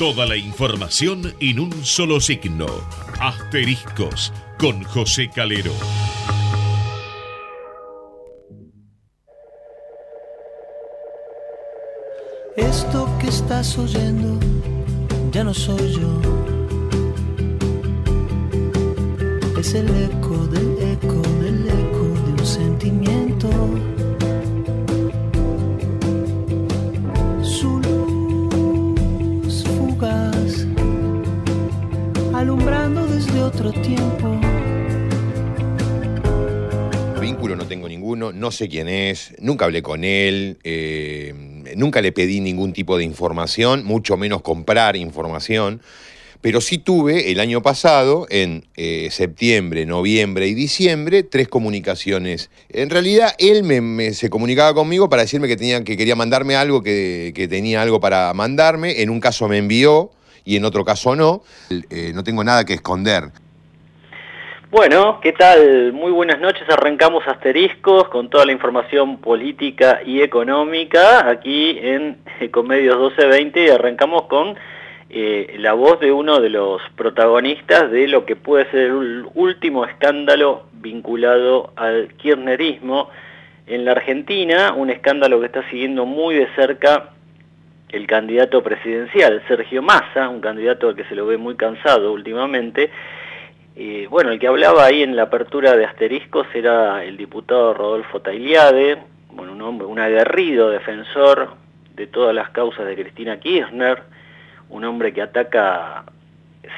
Toda la información en un solo signo. Asteriscos con José Calero. Esto que estás oyendo ya no soy yo. Es el eco del eco del eco de un sentimiento. Otro tiempo. Vínculo no tengo ninguno, no sé quién es, nunca hablé con él. Eh, nunca le pedí ningún tipo de información, mucho menos comprar información, pero sí tuve el año pasado, en eh, septiembre, noviembre y diciembre, tres comunicaciones. En realidad, él me, se comunicaba conmigo para decirme que, tenía, que quería mandarme algo, que, tenía algo para mandarme. En un caso me envió y en otro caso no. Eh, no tengo nada que esconder. Bueno, ¿qué tal? Muy buenas noches. Arrancamos asteriscos con toda la información política y económica aquí en Ecomedios 1220 y arrancamos con eh, la voz de uno de los protagonistas de lo que puede ser el último escándalo vinculado al kirchnerismo en la Argentina, un escándalo que está siguiendo muy de cerca el candidato presidencial, Sergio Massa, un candidato que se lo ve muy cansado últimamente, bueno, el que hablaba ahí en la apertura de asteriscos era el diputado Rodolfo Tailiade, bueno, un hombre, un aguerrido defensor de todas las causas de Cristina Kirchner, un hombre que ataca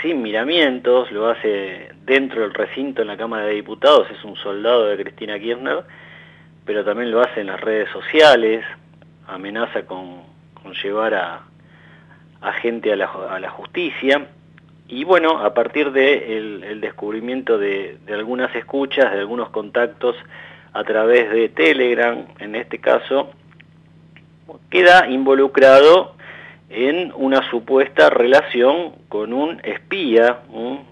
sin miramientos, lo hace dentro del recinto en la Cámara de Diputados, es un soldado de Cristina Kirchner, pero también lo hace en las redes sociales, amenaza con, llevar a, gente a la justicia. Y bueno, a partir del de el descubrimiento de, algunas escuchas, de algunos contactos a través de Telegram, en este caso, queda involucrado en una supuesta relación con un espía, un,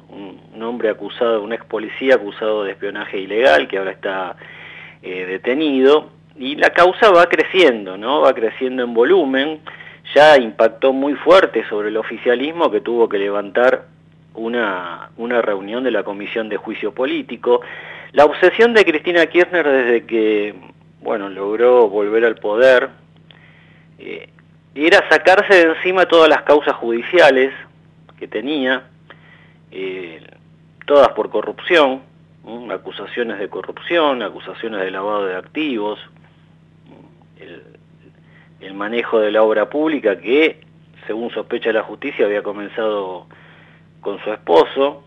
hombre acusado, un ex policía acusado de espionaje ilegal que ahora está eh, detenido, y la causa va creciendo, ¿no? Va creciendo en volumen, ya impactó muy fuerte sobre el oficialismo que tuvo que levantar una, una reunión de la Comisión de Juicio Político. La obsesión de Cristina Kirchner desde que, bueno, logró volver al poder, eh, era sacarse de encima todas las causas judiciales que tenía, eh, todas por corrupción, acusaciones de corrupción, acusaciones de lavado de activos, el manejo de la obra pública que, según sospecha la justicia, había comenzado con su esposo,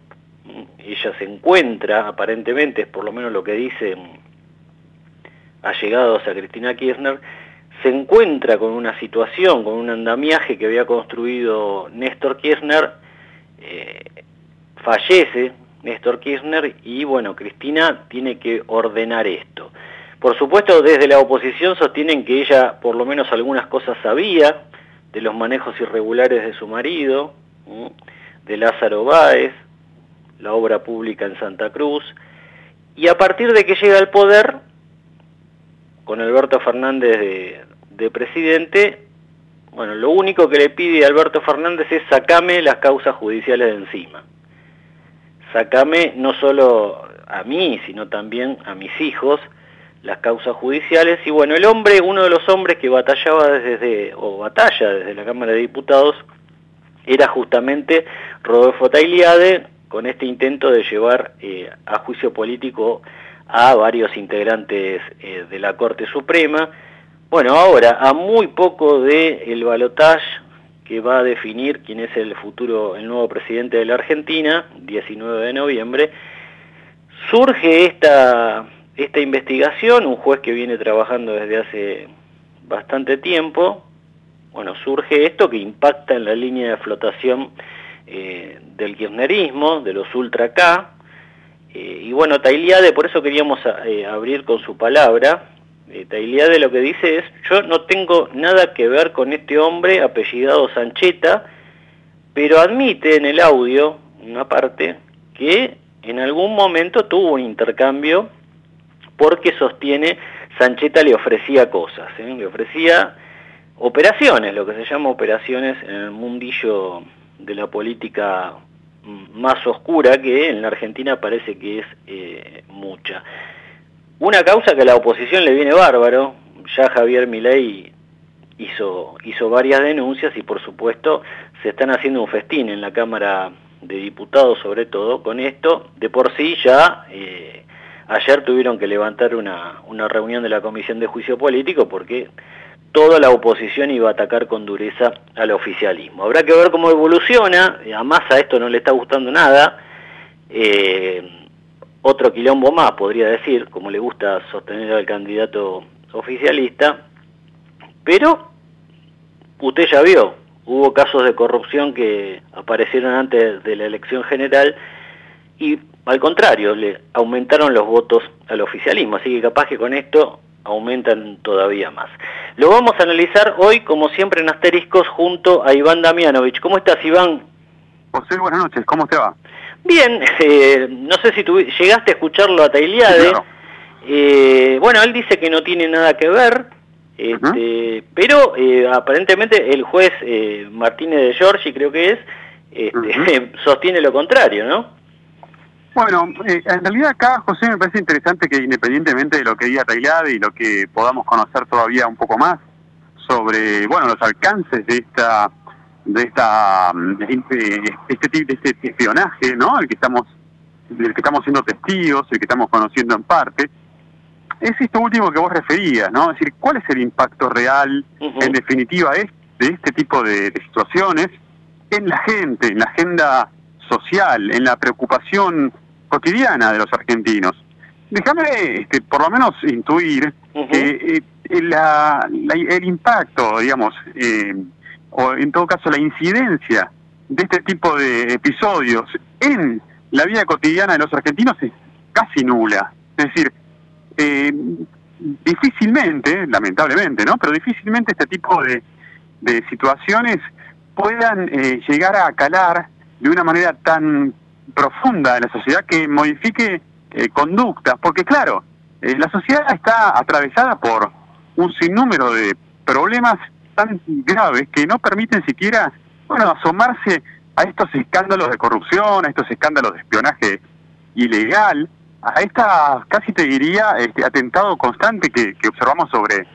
ella se encuentra, aparentemente, es por lo menos lo que dicen allegados a Cristina Kirchner, se encuentra con una situación, con un andamiaje que había construido Néstor Kirchner, eh, fallece Néstor Kirchner y bueno, Cristina tiene que ordenar esto. Por supuesto, desde la oposición sostienen que ella por lo menos algunas cosas sabía de los manejos irregulares de su marido, de Lázaro Báez, la obra pública en Santa Cruz, y a partir de que llega al poder, con Alberto Fernández de, presidente, bueno, lo único que le pide a Alberto Fernández es sacame las causas judiciales de encima. Sacame no solo a mí, sino también a mis hijos, las causas judiciales. Y bueno, el hombre, uno de los hombres que batallaba desde, o batalla desde la Cámara de Diputados, era justamente Rodolfo Tailiade con este intento de llevar eh, a juicio político a varios integrantes eh, de la Corte Suprema. Bueno, ahora, a muy poco del el balotaje que va a definir quién es el futuro, el nuevo presidente de la Argentina, 19 de noviembre, surge esta, esta investigación, un juez que viene trabajando desde hace bastante tiempo, bueno, surge esto que impacta en la línea de flotación eh, del kirchnerismo, de los ultra K, eh, y bueno, Tailiade, por eso queríamos eh, abrir con su palabra, Tailiade lo que dice es, yo no tengo nada que ver con este hombre apellidado Sancheta, pero admite en el audio, una parte, que en algún momento tuvo un intercambio porque sostiene Sancheta le ofrecía cosas, le ofrecía operaciones, lo que se llama operaciones en el mundillo de la política más oscura que en la Argentina parece que es eh, mucha. Una causa que a la oposición le viene bárbaro, ya Javier Milei hizo, hizo varias denuncias y por supuesto se están haciendo un festín en la Cámara de Diputados sobre todo con esto, de por sí ya eh, ayer tuvieron que levantar una, una reunión de la Comisión de Juicio Político porque toda la oposición iba a atacar con dureza al oficialismo. Habrá que ver cómo evoluciona, a Massa esto no le está gustando nada, eh, otro quilombo más podría decir, como le gusta sostener al candidato oficialista, pero usted ya vio, hubo casos de corrupción que aparecieron antes de la elección general y al contrario, le aumentaron los votos al oficialismo, así que capaz que con esto aumentan todavía más. Lo vamos a analizar hoy, como siempre, en asteriscos junto a Iván Damianovich. ¿Cómo estás, Iván? José, buenas noches. ¿Cómo te va? Bien, eh, no sé si llegaste a escucharlo a Tailiade. Eh, bueno, él dice que no tiene nada que ver, este, pero eh, aparentemente el juez Martínez de Giorgi, creo que es, este, sostiene lo contrario, ¿no? Bueno, eh, en realidad acá, José, me parece interesante que independientemente de lo que diga Tailade y lo que podamos conocer todavía un poco más sobre, bueno, los alcances de esta de esta este, este tipo de este espionaje, ¿no? El que estamos del que estamos siendo testigos, el que estamos conociendo en parte, es esto último que vos referías, ¿no? Es decir, ¿cuál es el impacto real, en definitiva, de este tipo de situaciones en la gente, en la agenda social, en la preocupación cotidiana de los argentinos. Déjame, este, por lo menos, intuir que eh, la, el impacto, digamos, eh, o en todo caso la incidencia de este tipo de episodios en la vida cotidiana de los argentinos es casi nula. Es decir, eh, difícilmente, lamentablemente, ¿no? Pero difícilmente este tipo de, de situaciones puedan llegar a calar de una manera tan profunda en la sociedad que modifique eh, conductas, porque claro, eh, la sociedad está atravesada por un sinnúmero de problemas tan graves que no permiten siquiera, bueno, asomarse a estos escándalos de corrupción, a estos escándalos de espionaje ilegal, a esta, casi te diría, este atentado constante que, observamos sobre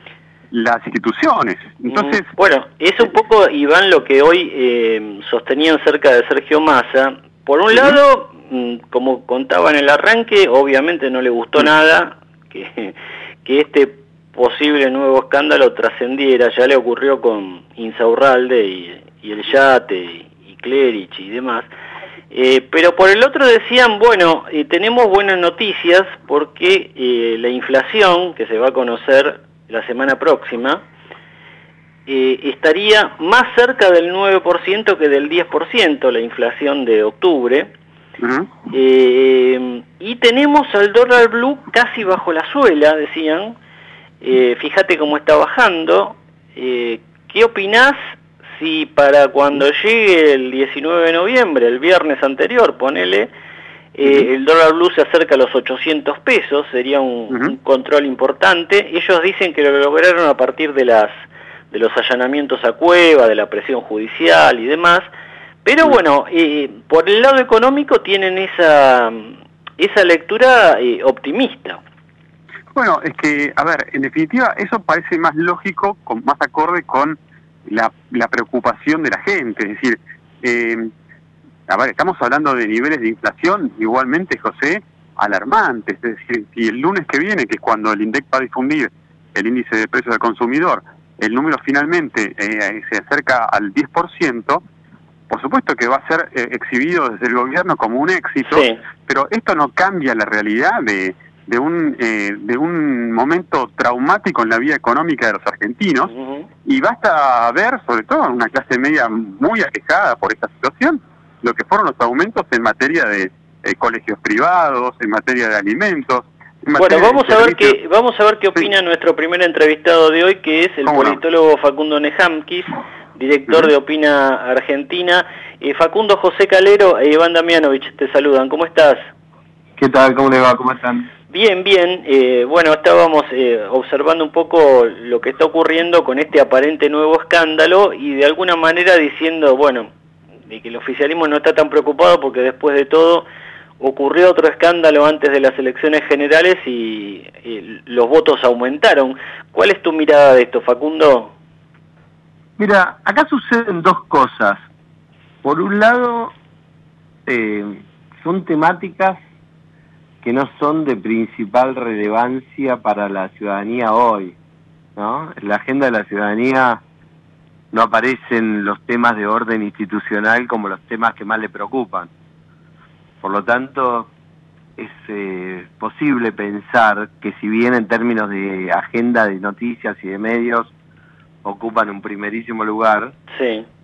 las instituciones. Entonces, bueno, es un poco, Iván, lo que hoy eh, sostenían cerca de Sergio Massa, por un lado, mm, como contaba en el arranque, obviamente no le gustó nada que, que este posible nuevo escándalo trascendiera, ya le ocurrió con Insaurralde y, el Yate y, Clerich y demás, eh, pero por el otro decían, bueno, eh, tenemos buenas noticias porque eh, la inflación, que se va a conocer la semana próxima, eh, estaría más cerca del 9% que del 10%, la inflación de octubre. Eh, y tenemos al dólar blue casi bajo la suela, decían. Eh, fíjate cómo está bajando. ¿Qué opinás si para cuando llegue el 19 de noviembre, el viernes anterior, ponele, el dólar blue se acerca a los 800 pesos, sería un, control importante. Ellos dicen que lo lograron a partir de las de los allanamientos a cueva, de la presión judicial y demás, pero bueno, eh, por el lado económico tienen esa, esa lectura eh, optimista. Bueno, es que, a ver, en definitiva, eso parece más lógico, con, más acorde con la, la preocupación de la gente. Es decir, eh, a ver, estamos hablando de niveles de inflación igualmente, José, alarmantes. Es decir, si el lunes que viene, que es cuando el INDEC va a difundir el índice de precios del consumidor, el número finalmente eh, se acerca al 10%, por supuesto que va a ser eh, exhibido desde el gobierno como un éxito, pero esto no cambia la realidad de, de, un, eh, de un momento traumático en la vida económica de los argentinos, y basta ver, sobre todo en una clase media muy aquejada por esta situación, lo que fueron los aumentos en materia de colegios privados, en materia de alimentos, bueno, vamos a ver qué vamos a ver qué opina nuestro primer entrevistado de hoy, que es el politólogo Facundo Nejamkis, director de Opina Argentina. Eh, Facundo José Calero e Iván Damianovich te saludan. ¿Cómo estás? ¿Qué tal? ¿Cómo le va? ¿Cómo están? Bien, bien. Eh, bueno, estábamos eh, observando un poco lo que está ocurriendo con este aparente nuevo escándalo y de alguna manera diciendo, bueno, de que el oficialismo no está tan preocupado porque después de todo ocurrió otro escándalo antes de las elecciones generales y, los votos aumentaron. ¿Cuál es tu mirada de esto, Facundo? Mira, acá suceden dos cosas. Por un lado, eh, son temáticas que no son de principal relevancia para la ciudadanía hoy. ¿no? En la agenda de la ciudadanía no aparecen los temas de orden institucional como los temas que más le preocupan. Por lo tanto, es eh, posible pensar que si bien en términos de agenda de noticias y de medios ocupan un primerísimo lugar,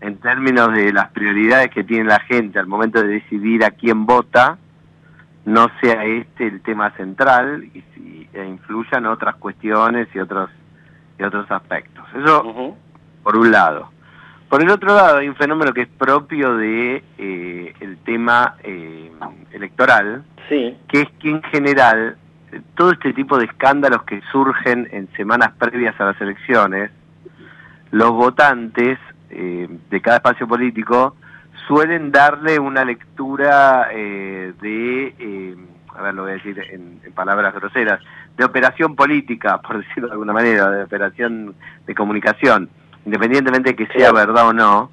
en términos de las prioridades que tiene la gente al momento de decidir a quién vota, no sea este el tema central y si e influyan otras cuestiones y otros y otros aspectos. Eso por un lado. Por el otro lado hay un fenómeno que es propio de eh, el tema eh, electoral, sí. que es que en general todo este tipo de escándalos que surgen en semanas previas a las elecciones, los votantes eh, de cada espacio político suelen darle una lectura eh, de, eh, a ver, lo voy a decir en, palabras groseras, de operación política, por decirlo de alguna manera, de operación de comunicación, independientemente de que sea verdad o no,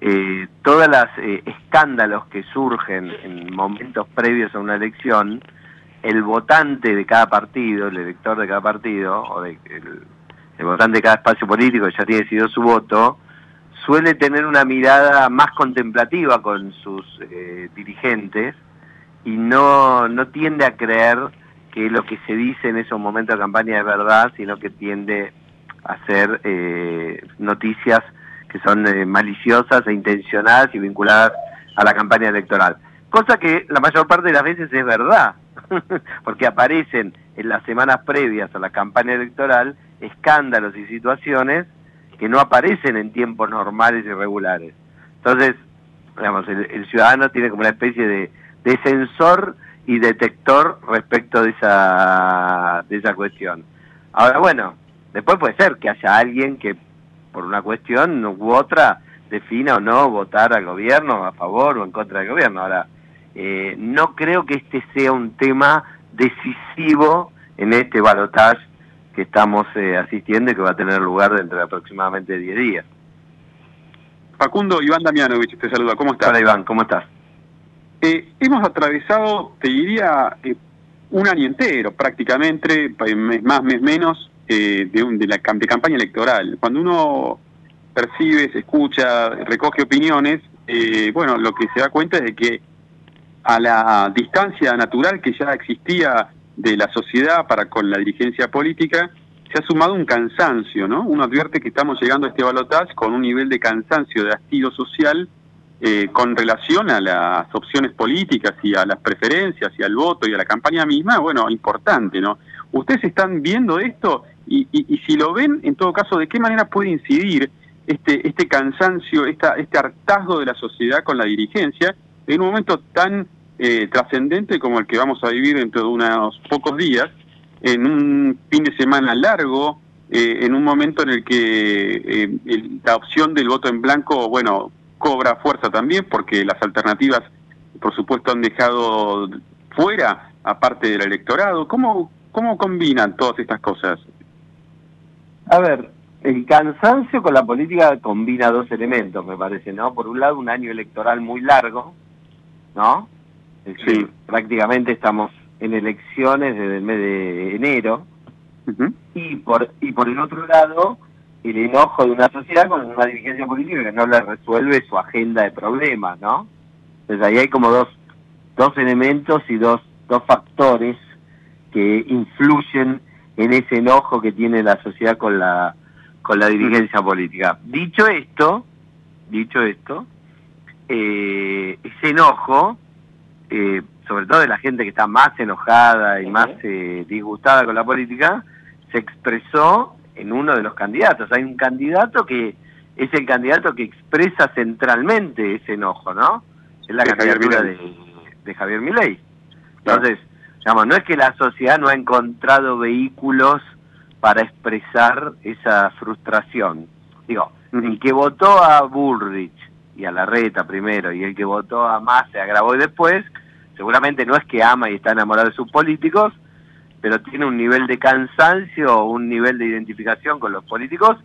eh, todos los escándalos que surgen en momentos previos a una elección, el votante de cada partido, el elector de cada partido, o el, el votante de cada espacio político ya tiene decidido su voto, suele tener una mirada más contemplativa con sus eh, dirigentes y no, no tiende a creer que lo que se dice en esos momentos de campaña es verdad, sino que tiende a ser eh, noticias que son eh, maliciosas e intencionadas y vinculadas a la campaña electoral. Cosa que la mayor parte de las veces es verdad, porque aparecen en las semanas previas a la campaña electoral escándalos y situaciones que no aparecen en tiempos normales y regulares. Entonces, digamos, el, ciudadano tiene como una especie de, de, sensor y detector respecto de esa, de esa cuestión. Ahora, bueno, después puede ser que haya alguien que por una cuestión u otra defina o no votar al gobierno a favor o en contra del gobierno. Ahora, eh, no creo que este sea un tema decisivo en este balotaje que estamos eh, asistiendo y que va a tener lugar dentro de aproximadamente 10 días. Facundo, Iván Damianovich te saluda, ¿cómo estás? Hola Iván, ¿cómo estás? Eh, hemos atravesado, te diría, eh, un año entero prácticamente, mes más, mes menos, de, un, de la de campaña electoral. Cuando uno percibe, se escucha, recoge opiniones, bueno, lo que se da cuenta es de que a la distancia natural que ya existía de la sociedad para con la dirigencia política, se ha sumado un cansancio, ¿no? Uno advierte que estamos llegando a este balotaje con un nivel de cansancio, de hastío social, eh, con relación a las opciones políticas y a las preferencias y al voto y a la campaña misma, bueno, importante, ¿no? ¿Ustedes están viendo esto? Y, y, si lo ven, en todo caso, ¿de qué manera puede incidir este, este cansancio, esta, este hartazgo de la sociedad con la dirigencia en un momento tan eh, trascendente como el que vamos a vivir dentro de unos pocos días, en un fin de semana largo, eh, en un momento en el que eh, la opción del voto en blanco, bueno, cobra fuerza también, porque las alternativas, por supuesto, han dejado fuera, aparte del electorado. ¿Cómo, cómo combinan todas estas cosas? A ver, el cansancio con la política combina dos elementos, me parece, ¿no? Por un lado, un año electoral muy largo, ¿no? sí. prácticamente estamos en elecciones desde el mes de enero. y, por, y por el otro lado, el enojo de una sociedad con una dirigencia política que no le resuelve su agenda de problemas, ¿no? Entonces ahí hay como dos, dos elementos y dos, dos factores que influyen en ese enojo que tiene la sociedad con la con la dirigencia política. Dicho esto, dicho esto, eh, ese enojo eh, sobre todo de la gente que está más enojada y más eh, disgustada con la política, se expresó en uno de los candidatos. Hay un candidato que es el candidato que expresa centralmente ese enojo, ¿no? Es la candidatura de, de, Javier Milei. Entonces, digamos, no es que la sociedad no ha encontrado vehículos para expresar esa frustración. Digo, el que votó a Bullrich y a Larreta primero y el que votó a Massa agravó y después, seguramente no es que ama y está enamorado de sus políticos, pero tiene un nivel de cansancio o un nivel de identificación con los políticos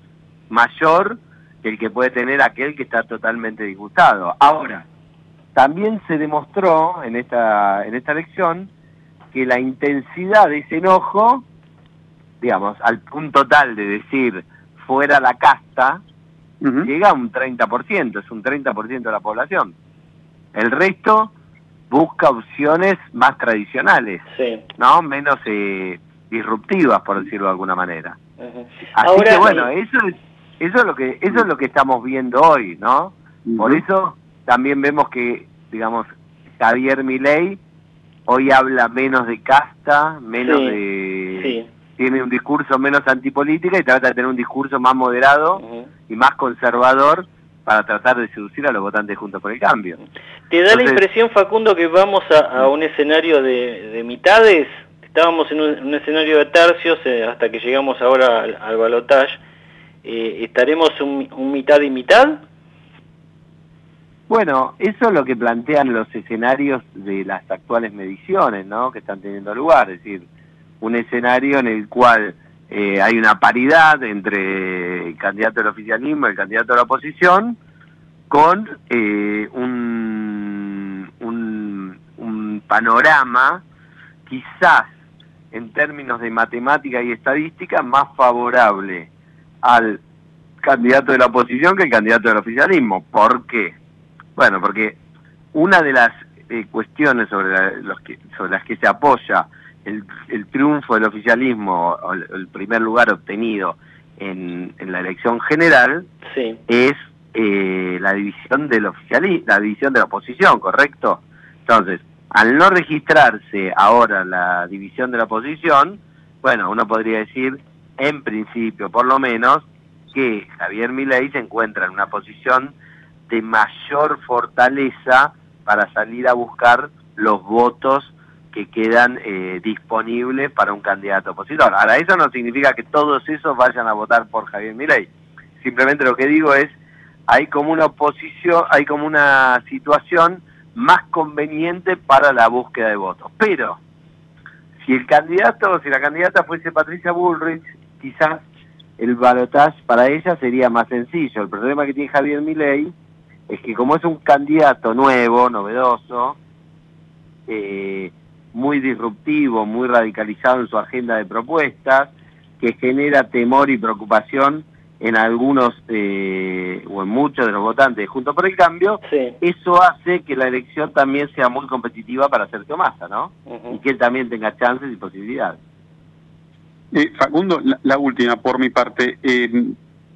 mayor que el que puede tener aquel que está totalmente disgustado. Ahora, también se demostró en esta, en esta elección que la intensidad de ese enojo, digamos, al punto tal de decir fuera la casta, llega a un 30%, es un 30% de la población. El resto busca opciones más tradicionales, ¿no? Menos eh, disruptivas, por decirlo de alguna manera. Así que bueno, eso es eso es lo que eso es lo que estamos viendo hoy, ¿no? Por eso también vemos que, digamos, Javier Milei hoy habla menos de casta, menos de tiene un discurso menos antipolítica y trata de tener un discurso más moderado y más conservador para tratar de seducir a los votantes juntos por el cambio. ¿Te da la impresión, Facundo, que vamos a, un escenario de, mitades? Estábamos en un, escenario de tercios eh, hasta que llegamos ahora al, al balotaje. Eh, ¿Estaremos un, mitad y mitad? Bueno, eso es lo que plantean los escenarios de las actuales mediciones, ¿no? Que están teniendo lugar, es decir, un escenario en el cual eh, hay una paridad entre el candidato del oficialismo y el candidato de la oposición, con eh, un, un, un panorama quizás en términos de matemática y estadística más favorable al candidato de la oposición que el candidato del oficialismo. ¿Por qué? Bueno, porque una de las eh, cuestiones sobre, los que, sobre las que se apoya el, triunfo del oficialismo, o el, primer lugar obtenido en, la elección general, es eh, la división del oficialismo, la división de la oposición, ¿correcto? Entonces, al no registrarse ahora la división de la oposición, bueno, uno podría decir en principio por lo menos, que Javier Milei se encuentra en una posición de mayor fortaleza para salir a buscar los votos que quedan eh, disponibles para un candidato opositor. Ahora, eso no significa que todos esos vayan a votar por Javier Milei. Simplemente lo que digo es, hay como una oposición, hay como una situación más conveniente para la búsqueda de votos. Pero, si el candidato, si la candidata fuese Patricia Bullrich, quizás el balotaje para ella sería más sencillo. El problema que tiene Javier Milei es que como es un candidato nuevo, novedoso, eh, muy disruptivo, muy radicalizado en su agenda de propuestas, que genera temor y preocupación en algunos eh, o en muchos de los votantes Junto por el Cambio, eso hace que la elección también sea muy competitiva para Sergio Massa, ¿no? Y que él también tenga chances y posibilidades. Eh, Facundo, la, última por mi parte. Eh,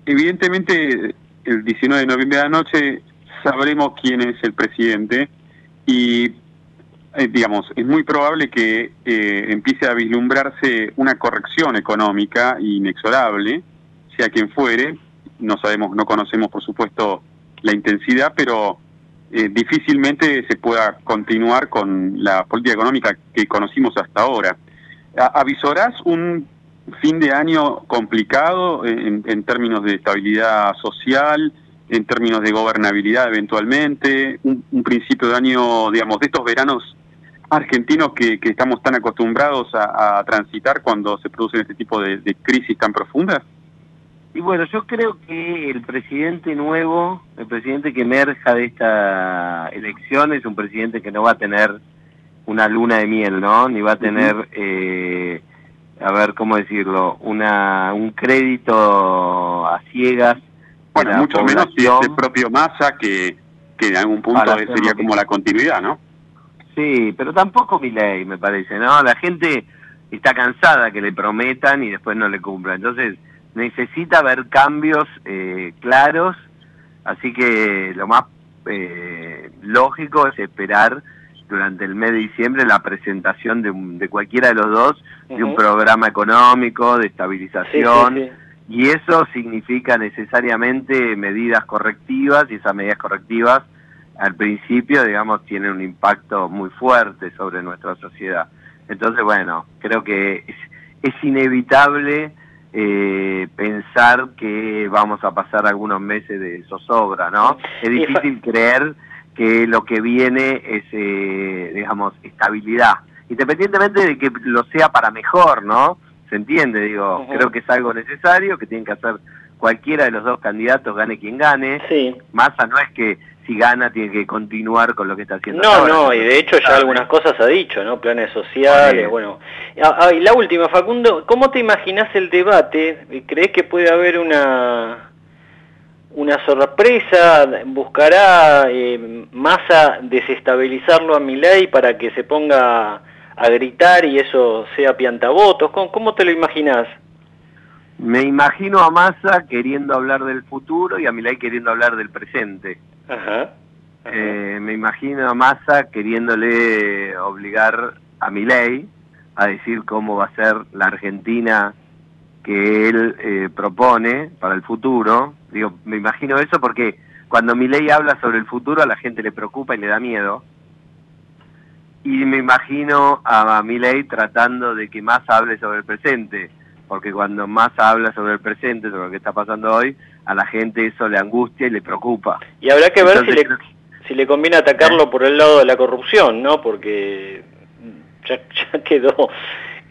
evidentemente, el 19 de noviembre de la noche sabremos quién es el presidente y, eh, digamos, es muy probable que empiece a vislumbrarse una corrección económica inexorable, sea quien fuere. No sabemos, no conocemos, por supuesto, la intensidad, pero difícilmente se pueda continuar con la política económica que conocimos hasta ahora. ¿Avisorás un fin de año complicado en, términos de estabilidad social, en términos de gobernabilidad eventualmente, un, principio de año, digamos, de estos veranos argentinos que, estamos tan acostumbrados a, transitar cuando se producen este tipo de, crisis tan profundas? Y bueno, yo creo que el presidente nuevo, el presidente que emerja de esta elección es un presidente que no va a tener una luna de miel, ¿no? Ni va a tener eh, a ver cómo decirlo, una un crédito a ciegas. Bueno, mucho menos si es el propio Massa, que, que en algún punto sería como la continuidad, ¿no? Sí, pero tampoco mi ley, me parece, ¿no? La gente está cansada que le prometan y después no le cumplan. Entonces, necesita ver cambios eh, claros, así que lo más eh, lógico es esperar durante el mes de diciembre la presentación de, de cualquiera de los dos de un programa económico, de estabilización, y eso significa necesariamente medidas correctivas, y esas medidas correctivas al principio, digamos, tienen un impacto muy fuerte sobre nuestra sociedad. Entonces, bueno, creo que es, es inevitable eh, pensar que vamos a pasar algunos meses de zozobra, ¿no? Es difícil creer que lo que viene es, eh, digamos, estabilidad, independientemente de que lo sea para mejor, ¿no? Se entiende, digo, creo que es algo necesario, que tienen que hacer cualquiera de los dos candidatos, gane quien gane. Sí. Massa no es que si gana tiene que continuar con lo que está haciendo. No, hasta no, ahora. y de hecho ya algunas cosas ha dicho, ¿no? Planes sociales, Sí. bueno. Ah, ah, y la última, Facundo, ¿cómo te imaginas el debate? ¿Crees que puede haber una una sorpresa? ¿Buscará eh, Massa desestabilizarlo a Milei para que se ponga a gritar y eso sea piantavotos? ¿Cómo, cómo te lo imaginas? Me imagino a Massa queriendo hablar del futuro y a Milei queriendo hablar del presente. Ajá. ajá. Eh, me imagino a Massa queriéndole obligar a Milei a decir cómo va a ser la Argentina que él eh, propone para el futuro. Digo, me imagino eso porque cuando Milei habla sobre el futuro a la gente le preocupa y le da miedo. Y me imagino a Milei tratando de que Massa hable sobre el presente, porque cuando Massa habla sobre el presente, sobre lo que está pasando hoy, a la gente eso le angustia y le preocupa. Y habrá que ver si le, si le conviene atacarlo por el lado de la corrupción, ¿no? Porque ya, ya quedó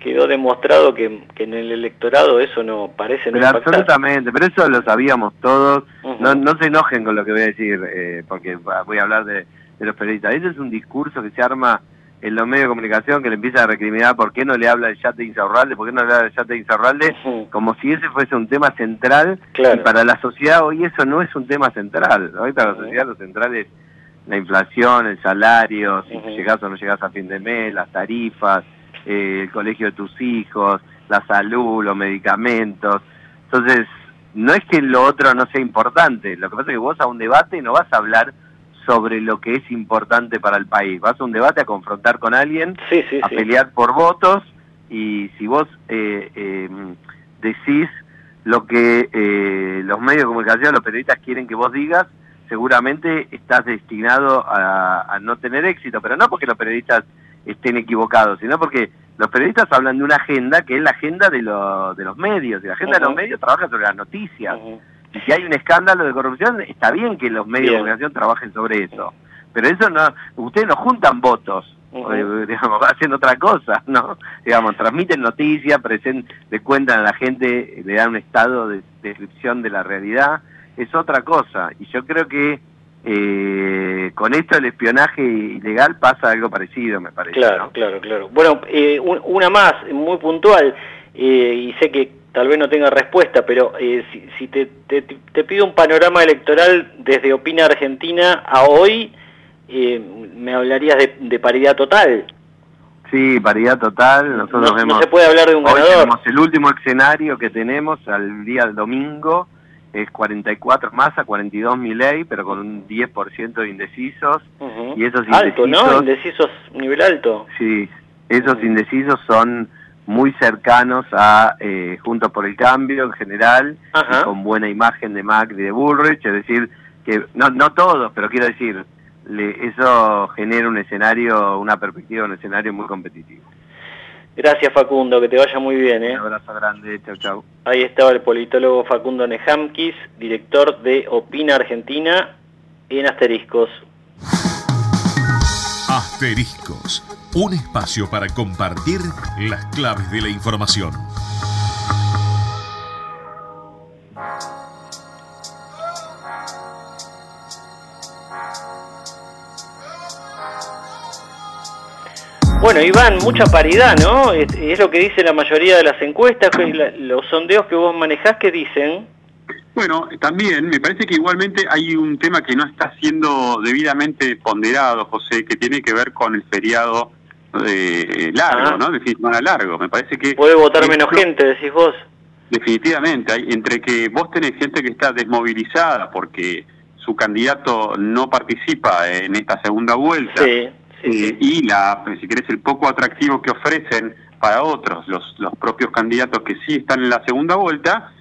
quedó demostrado que, que en el electorado eso no parece no Pero impactar. absolutamente, pero eso lo sabíamos todos. No, no se enojen con lo que voy a decir, eh, porque voy a hablar de, de los periodistas. Ese es un discurso que se arma en los medios de comunicación que le empieza a recriminar por qué no le habla del yate de Insaurralde, por qué no le habla del yate de Insaurralde, como si ese fuese un tema central. Claro. Y para la sociedad hoy eso no es un tema central. Hoy para la sociedad lo central es la inflación, el salario, si Ujú. llegás o no llegás a fin de mes, las tarifas, eh, el colegio de tus hijos, la salud, los medicamentos. Entonces, no es que lo otro no sea importante, lo que pasa es que vos a un debate no vas a hablar sobre lo que es importante para el país, vas a un debate a confrontar con alguien, Sí, sí, a sí. pelear por votos y si vos eh, eh, decís lo que eh, los medios de comunicación, los periodistas quieren que vos digas, seguramente estás destinado a, a no tener éxito, pero no porque los periodistas estén equivocados, sino porque los periodistas hablan de una agenda que es la agenda de, lo- de los medios, y la agenda de los medios trabaja sobre las noticias. Y si hay un escándalo de corrupción, está bien que los medios Bien. de comunicación trabajen sobre eso. Pero eso no, ustedes no juntan votos, eh, digamos, hacen otra cosa, ¿no? Digamos, transmiten noticias, present, le cuentan a la gente, le dan un estado de descripción de la realidad, es otra cosa. Y yo creo que eh, con esto el espionaje ilegal pasa algo parecido, me parece. Claro, ¿no? claro, claro. Bueno, eh, un- una más, muy puntual, eh, y sé que tal vez no tenga respuesta, pero eh, si, si te, te, te pido un panorama electoral desde Opina Argentina a hoy, eh, me hablarías de, de paridad total. Sí, paridad total. Nosotros No, no vemos. se puede hablar de un Hoy ganador. tenemos el último escenario que tenemos al día del domingo, es 44 Massa, 42 Milei, pero con un 10% de indecisos. Y esos Alto, ¿no? indecisos- Indecisos, nivel alto. Sí, esos indecisos son muy cercanos a eh, Juntos por el Cambio en general, y con buena imagen de Macri y de Bullrich, es decir, que no, no todos, pero quiero decir, le- eso genera un escenario, una perspectiva, un escenario muy competitivo. Gracias Facundo, que te vaya muy bien. ¿eh? Un abrazo grande, chau chau. Ahí estaba el politólogo Facundo Nejamquis, director de Opina Argentina en Asteriscos. Asteriscos, un espacio para compartir las claves de la información. Bueno, Iván, mucha paridad, ¿no? Es, es lo que dice la mayoría de las encuestas, que la- los sondeos que vos manejás, que dicen? Bueno, también me parece que igualmente hay un tema que no está siendo debidamente ponderado, José, que tiene que ver con el feriado eh, largo. ¿no? De fin de semana largo. Me parece que... Puede votar esto- menos gente, decís vos. Definitivamente, hay, entre que vos tenés gente que está desmovilizada porque su candidato no participa en esta segunda vuelta Sí, sí, eh, sí. y la, si querés, el poco atractivo que ofrecen para otros, los, los propios candidatos que sí están en la segunda vuelta,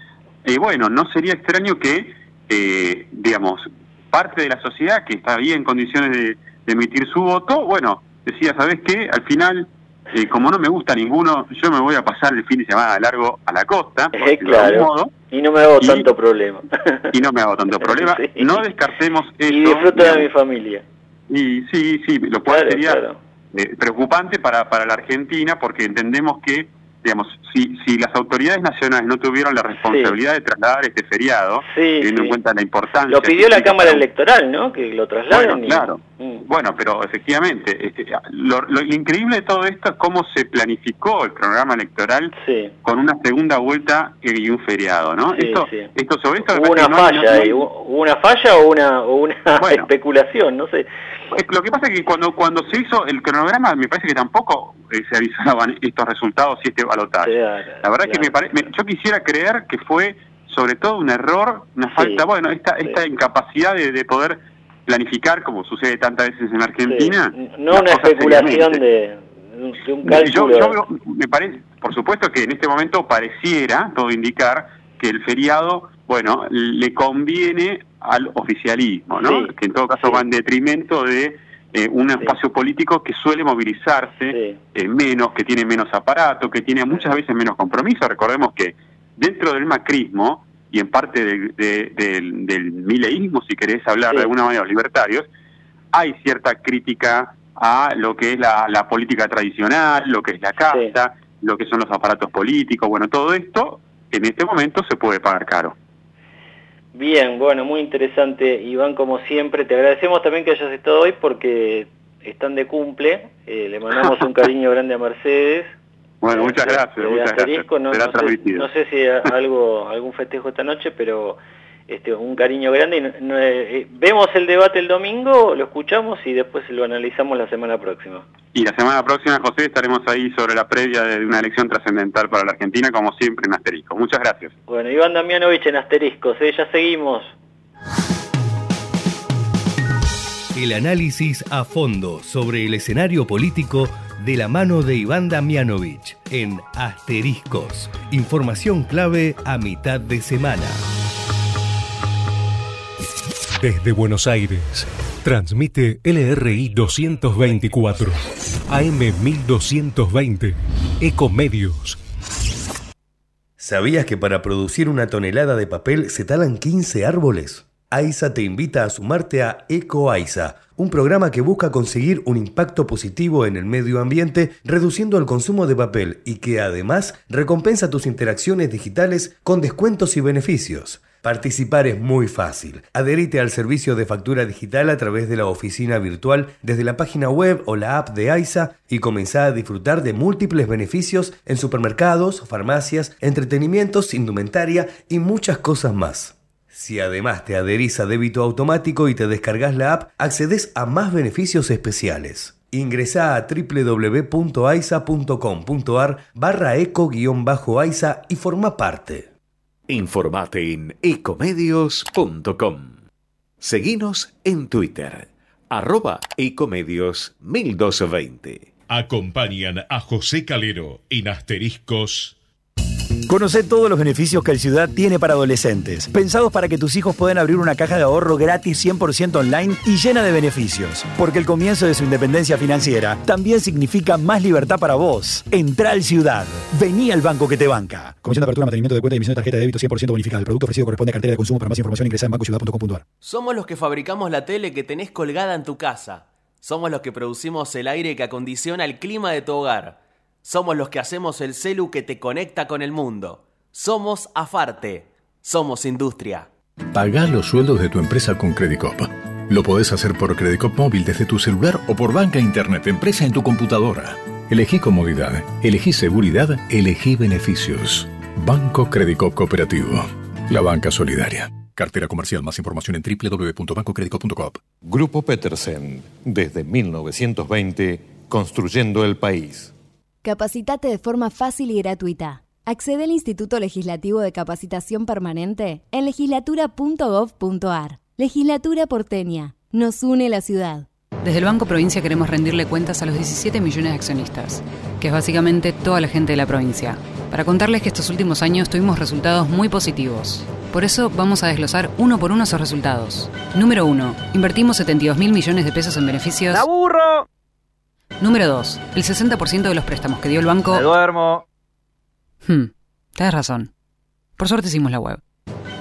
eh, bueno, no sería extraño que, eh, digamos, parte de la sociedad que está bien en condiciones de, de emitir su voto, bueno, decía, ¿sabes qué? Al final eh, como no me gusta ninguno, yo me voy a pasar el fin de semana largo a la costa, por decirlo de algún claro. modo, Y no me hago Y- tanto problema. y no me hago tanto problema. Sí. No descartemos eso. y disfruto de mi familia. Y sí, sí, lo cual Claro, sería claro. eh, preocupante para, para la Argentina porque entendemos que, digamos, si, si las autoridades nacionales no tuvieron la responsabilidad de trasladar este feriado, Sí, teniendo sí. en cuenta la importancia... Lo pidió la Cámara para Electoral, ¿no? Que lo trasladen. Bueno, y- claro. Mm. Bueno, pero efectivamente, este, lo, lo increíble de todo esto es cómo se planificó el programa electoral con una segunda vuelta y un feriado, ¿no? Sí, esto, sí. esto sobre esto Hubo una no falla no hay- ahí, hubo hubo una falla o una, o una Bueno. especulación, no sé. Lo que pasa es que cuando cuando se hizo el cronograma, me parece que tampoco eh, se avisaban estos resultados y este balotaje. Claro, La verdad es que me claro. pare- me- yo quisiera creer que fue sobre todo un error, una falta, Sí, bueno, esta sí. esta incapacidad de, de poder planificar, como sucede tantas veces en Argentina. Sí. No una especulación de, de un Yo, cálculo. yo veo- me parece, por supuesto que en este momento pareciera todo indicar que el feriado, bueno, le conviene al oficialismo, ¿no? Que en todo caso va en detrimento de eh, un espacio político que suele movilizarse Sí. eh, menos, que tiene menos aparato, que tiene muchas veces menos compromiso. Recordemos que dentro del macrismo y en parte del, de- del, del mileísmo, si querés hablar Sí. de alguna manera, los libertarios, hay cierta crítica a lo que es la, la política tradicional, lo que es la casta, lo que son los aparatos políticos, bueno, todo esto en este momento se puede pagar caro. Bien, bueno, muy interesante, Iván, como siempre. Te agradecemos también que hayas estado hoy porque están de cumple. Eh, le mandamos un cariño grande a Mercedes. Bueno, Eh, muchas de- gracias, muchas gracias. No, sé, no sé si algo, algún festejo esta noche, pero este, un cariño grande. Y no- no, eh, eh, vemos el debate el domingo, lo escuchamos y después lo analizamos la semana próxima. Y la semana próxima, José, estaremos ahí sobre la previa de una elección trascendental para la Argentina, como siempre en Asterisco. Muchas gracias. Bueno, Iván Damianovich en Asteriscos, ¿eh? ya seguimos. El análisis a fondo sobre el escenario político de la mano de Iván Damianovich en Asteriscos. Información clave a mitad de semana. Desde Buenos Aires, transmite LRI 224, AM 1220, Ecomedios. ¿Sabías que para producir una tonelada de papel se talan 15 árboles? AISA te invita a sumarte a EcoAISA, un programa que busca conseguir un impacto positivo en el medio ambiente reduciendo el consumo de papel y que además recompensa tus interacciones digitales con descuentos y beneficios. Participar es muy fácil. Adherite al servicio de factura digital a través de la oficina virtual desde la página web o la app de AISA y comenzá a disfrutar de múltiples beneficios en supermercados, farmacias, entretenimientos, indumentaria y muchas cosas más. Si además te adherís a débito automático y te descargas la app, accedes a más beneficios especiales. Ingresá a www.aisa.com.ar barra eco-aisa y forma parte. Informate en ecomedios.com. Seguinos en Twitter, arroba ecomedios 1220. Acompañan a José Calero en Asteriscos. Conoce todos los beneficios que el Ciudad tiene para adolescentes, pensados para que tus hijos puedan abrir una caja de ahorro gratis 100% online y llena de beneficios. Porque el comienzo de su independencia financiera también significa más libertad para vos. Entra al Ciudad. Vení al banco que te banca. Comisión de apertura, mantenimiento de cuenta y emisión de tarjeta de débito 100% bonificada. El producto ofrecido corresponde a cartera de consumo. Para más información ingresa en bancociudad.com.ar. Somos los que fabricamos la tele que tenés colgada en tu casa. Somos los que producimos el aire que acondiciona el clima de tu hogar. Somos los que hacemos el celu que te conecta con el mundo. Somos Afarte. Somos industria. Pagá los sueldos de tu empresa con Credicop. Lo podés hacer por Credicop móvil desde tu celular o por banca internet empresa en tu computadora. Elegí comodidad, elegí seguridad, elegí beneficios. Banco Credicop Cooperativo. La banca solidaria. Cartera comercial. Más información en www.bancocredico.com. Grupo Petersen, desde 1920, construyendo el país. Capacitate de forma fácil y gratuita. Accede al Instituto Legislativo de Capacitación Permanente en legislatura.gov.ar. Legislatura porteña. Nos une la ciudad. Desde el Banco Provincia queremos rendirle cuentas a los 17 millones de accionistas, que es básicamente toda la gente de la provincia, para contarles que estos últimos años tuvimos resultados muy positivos. Por eso vamos a desglosar uno por uno esos resultados. Número 1. Invertimos 72 mil millones de pesos en beneficios. ¡Aburro! Número 2. El 60% de los préstamos que dio el banco... Me duermo. Hmm, tenés razón. Por suerte hicimos la web.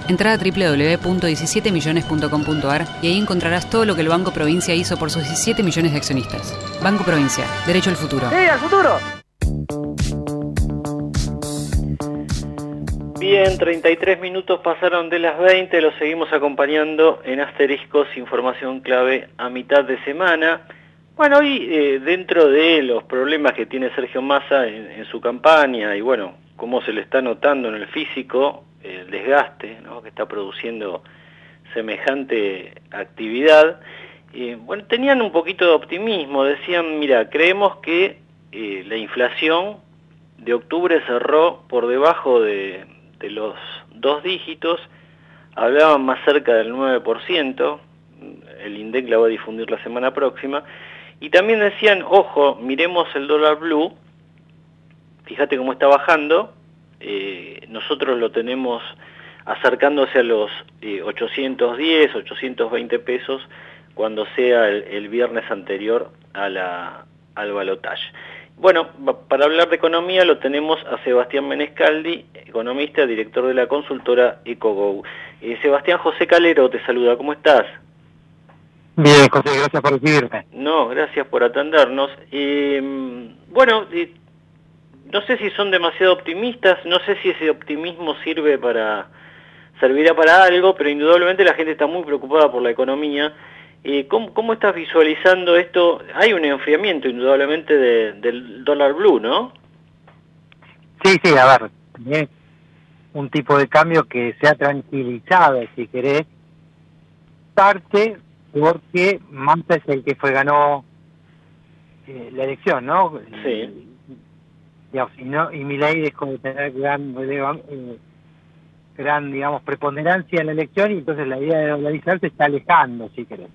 Entra a www.17millones.com.ar y ahí encontrarás todo lo que el Banco Provincia hizo por sus 17 millones de accionistas. Banco Provincia, derecho al futuro. ¡Sí, al futuro! Bien, 33 minutos pasaron de las 20, lo seguimos acompañando en asteriscos, información clave a mitad de semana. Bueno, hoy eh, dentro de los problemas que tiene Sergio Massa en, su campaña y bueno, cómo se le está notando en el físico, el desgaste que está produciendo semejante actividad, eh, bueno, tenían un poquito de optimismo, decían, mira, creemos que eh, la inflación de octubre cerró por debajo de, de los dos dígitos, hablaban más cerca del 9%, el INDEC la va a difundir la semana próxima, y también decían, ojo, miremos el dólar blue, fíjate cómo está bajando, eh, nosotros lo tenemos acercándose a los eh, 810, 820 pesos cuando sea el, el viernes anterior a la, al balotaje. Bueno, para hablar de economía lo tenemos a Sebastián Menescaldi, economista, director de la consultora EcoGo. Eh, Sebastián José Calero te saluda, ¿cómo estás? Bien, José, gracias por recibirme. No, gracias por atendernos. Eh, bueno, eh, no sé si son demasiado optimistas, no sé si ese optimismo sirve para servirá para algo, pero indudablemente la gente está muy preocupada por la economía. Eh, ¿cómo, ¿Cómo estás visualizando esto? Hay un enfriamiento indudablemente de, del dólar blue, ¿no? Sí, sí, a ver, también un tipo de cambio que se ha tranquilizado, si querés, parte porque Manta es el que fue ganó eh, la elección, ¿no? Sí. Y, y, no, y Milei dejó de tener gran, eh, gran, digamos, preponderancia en la elección y entonces la idea de dolarizar se está alejando, si querés.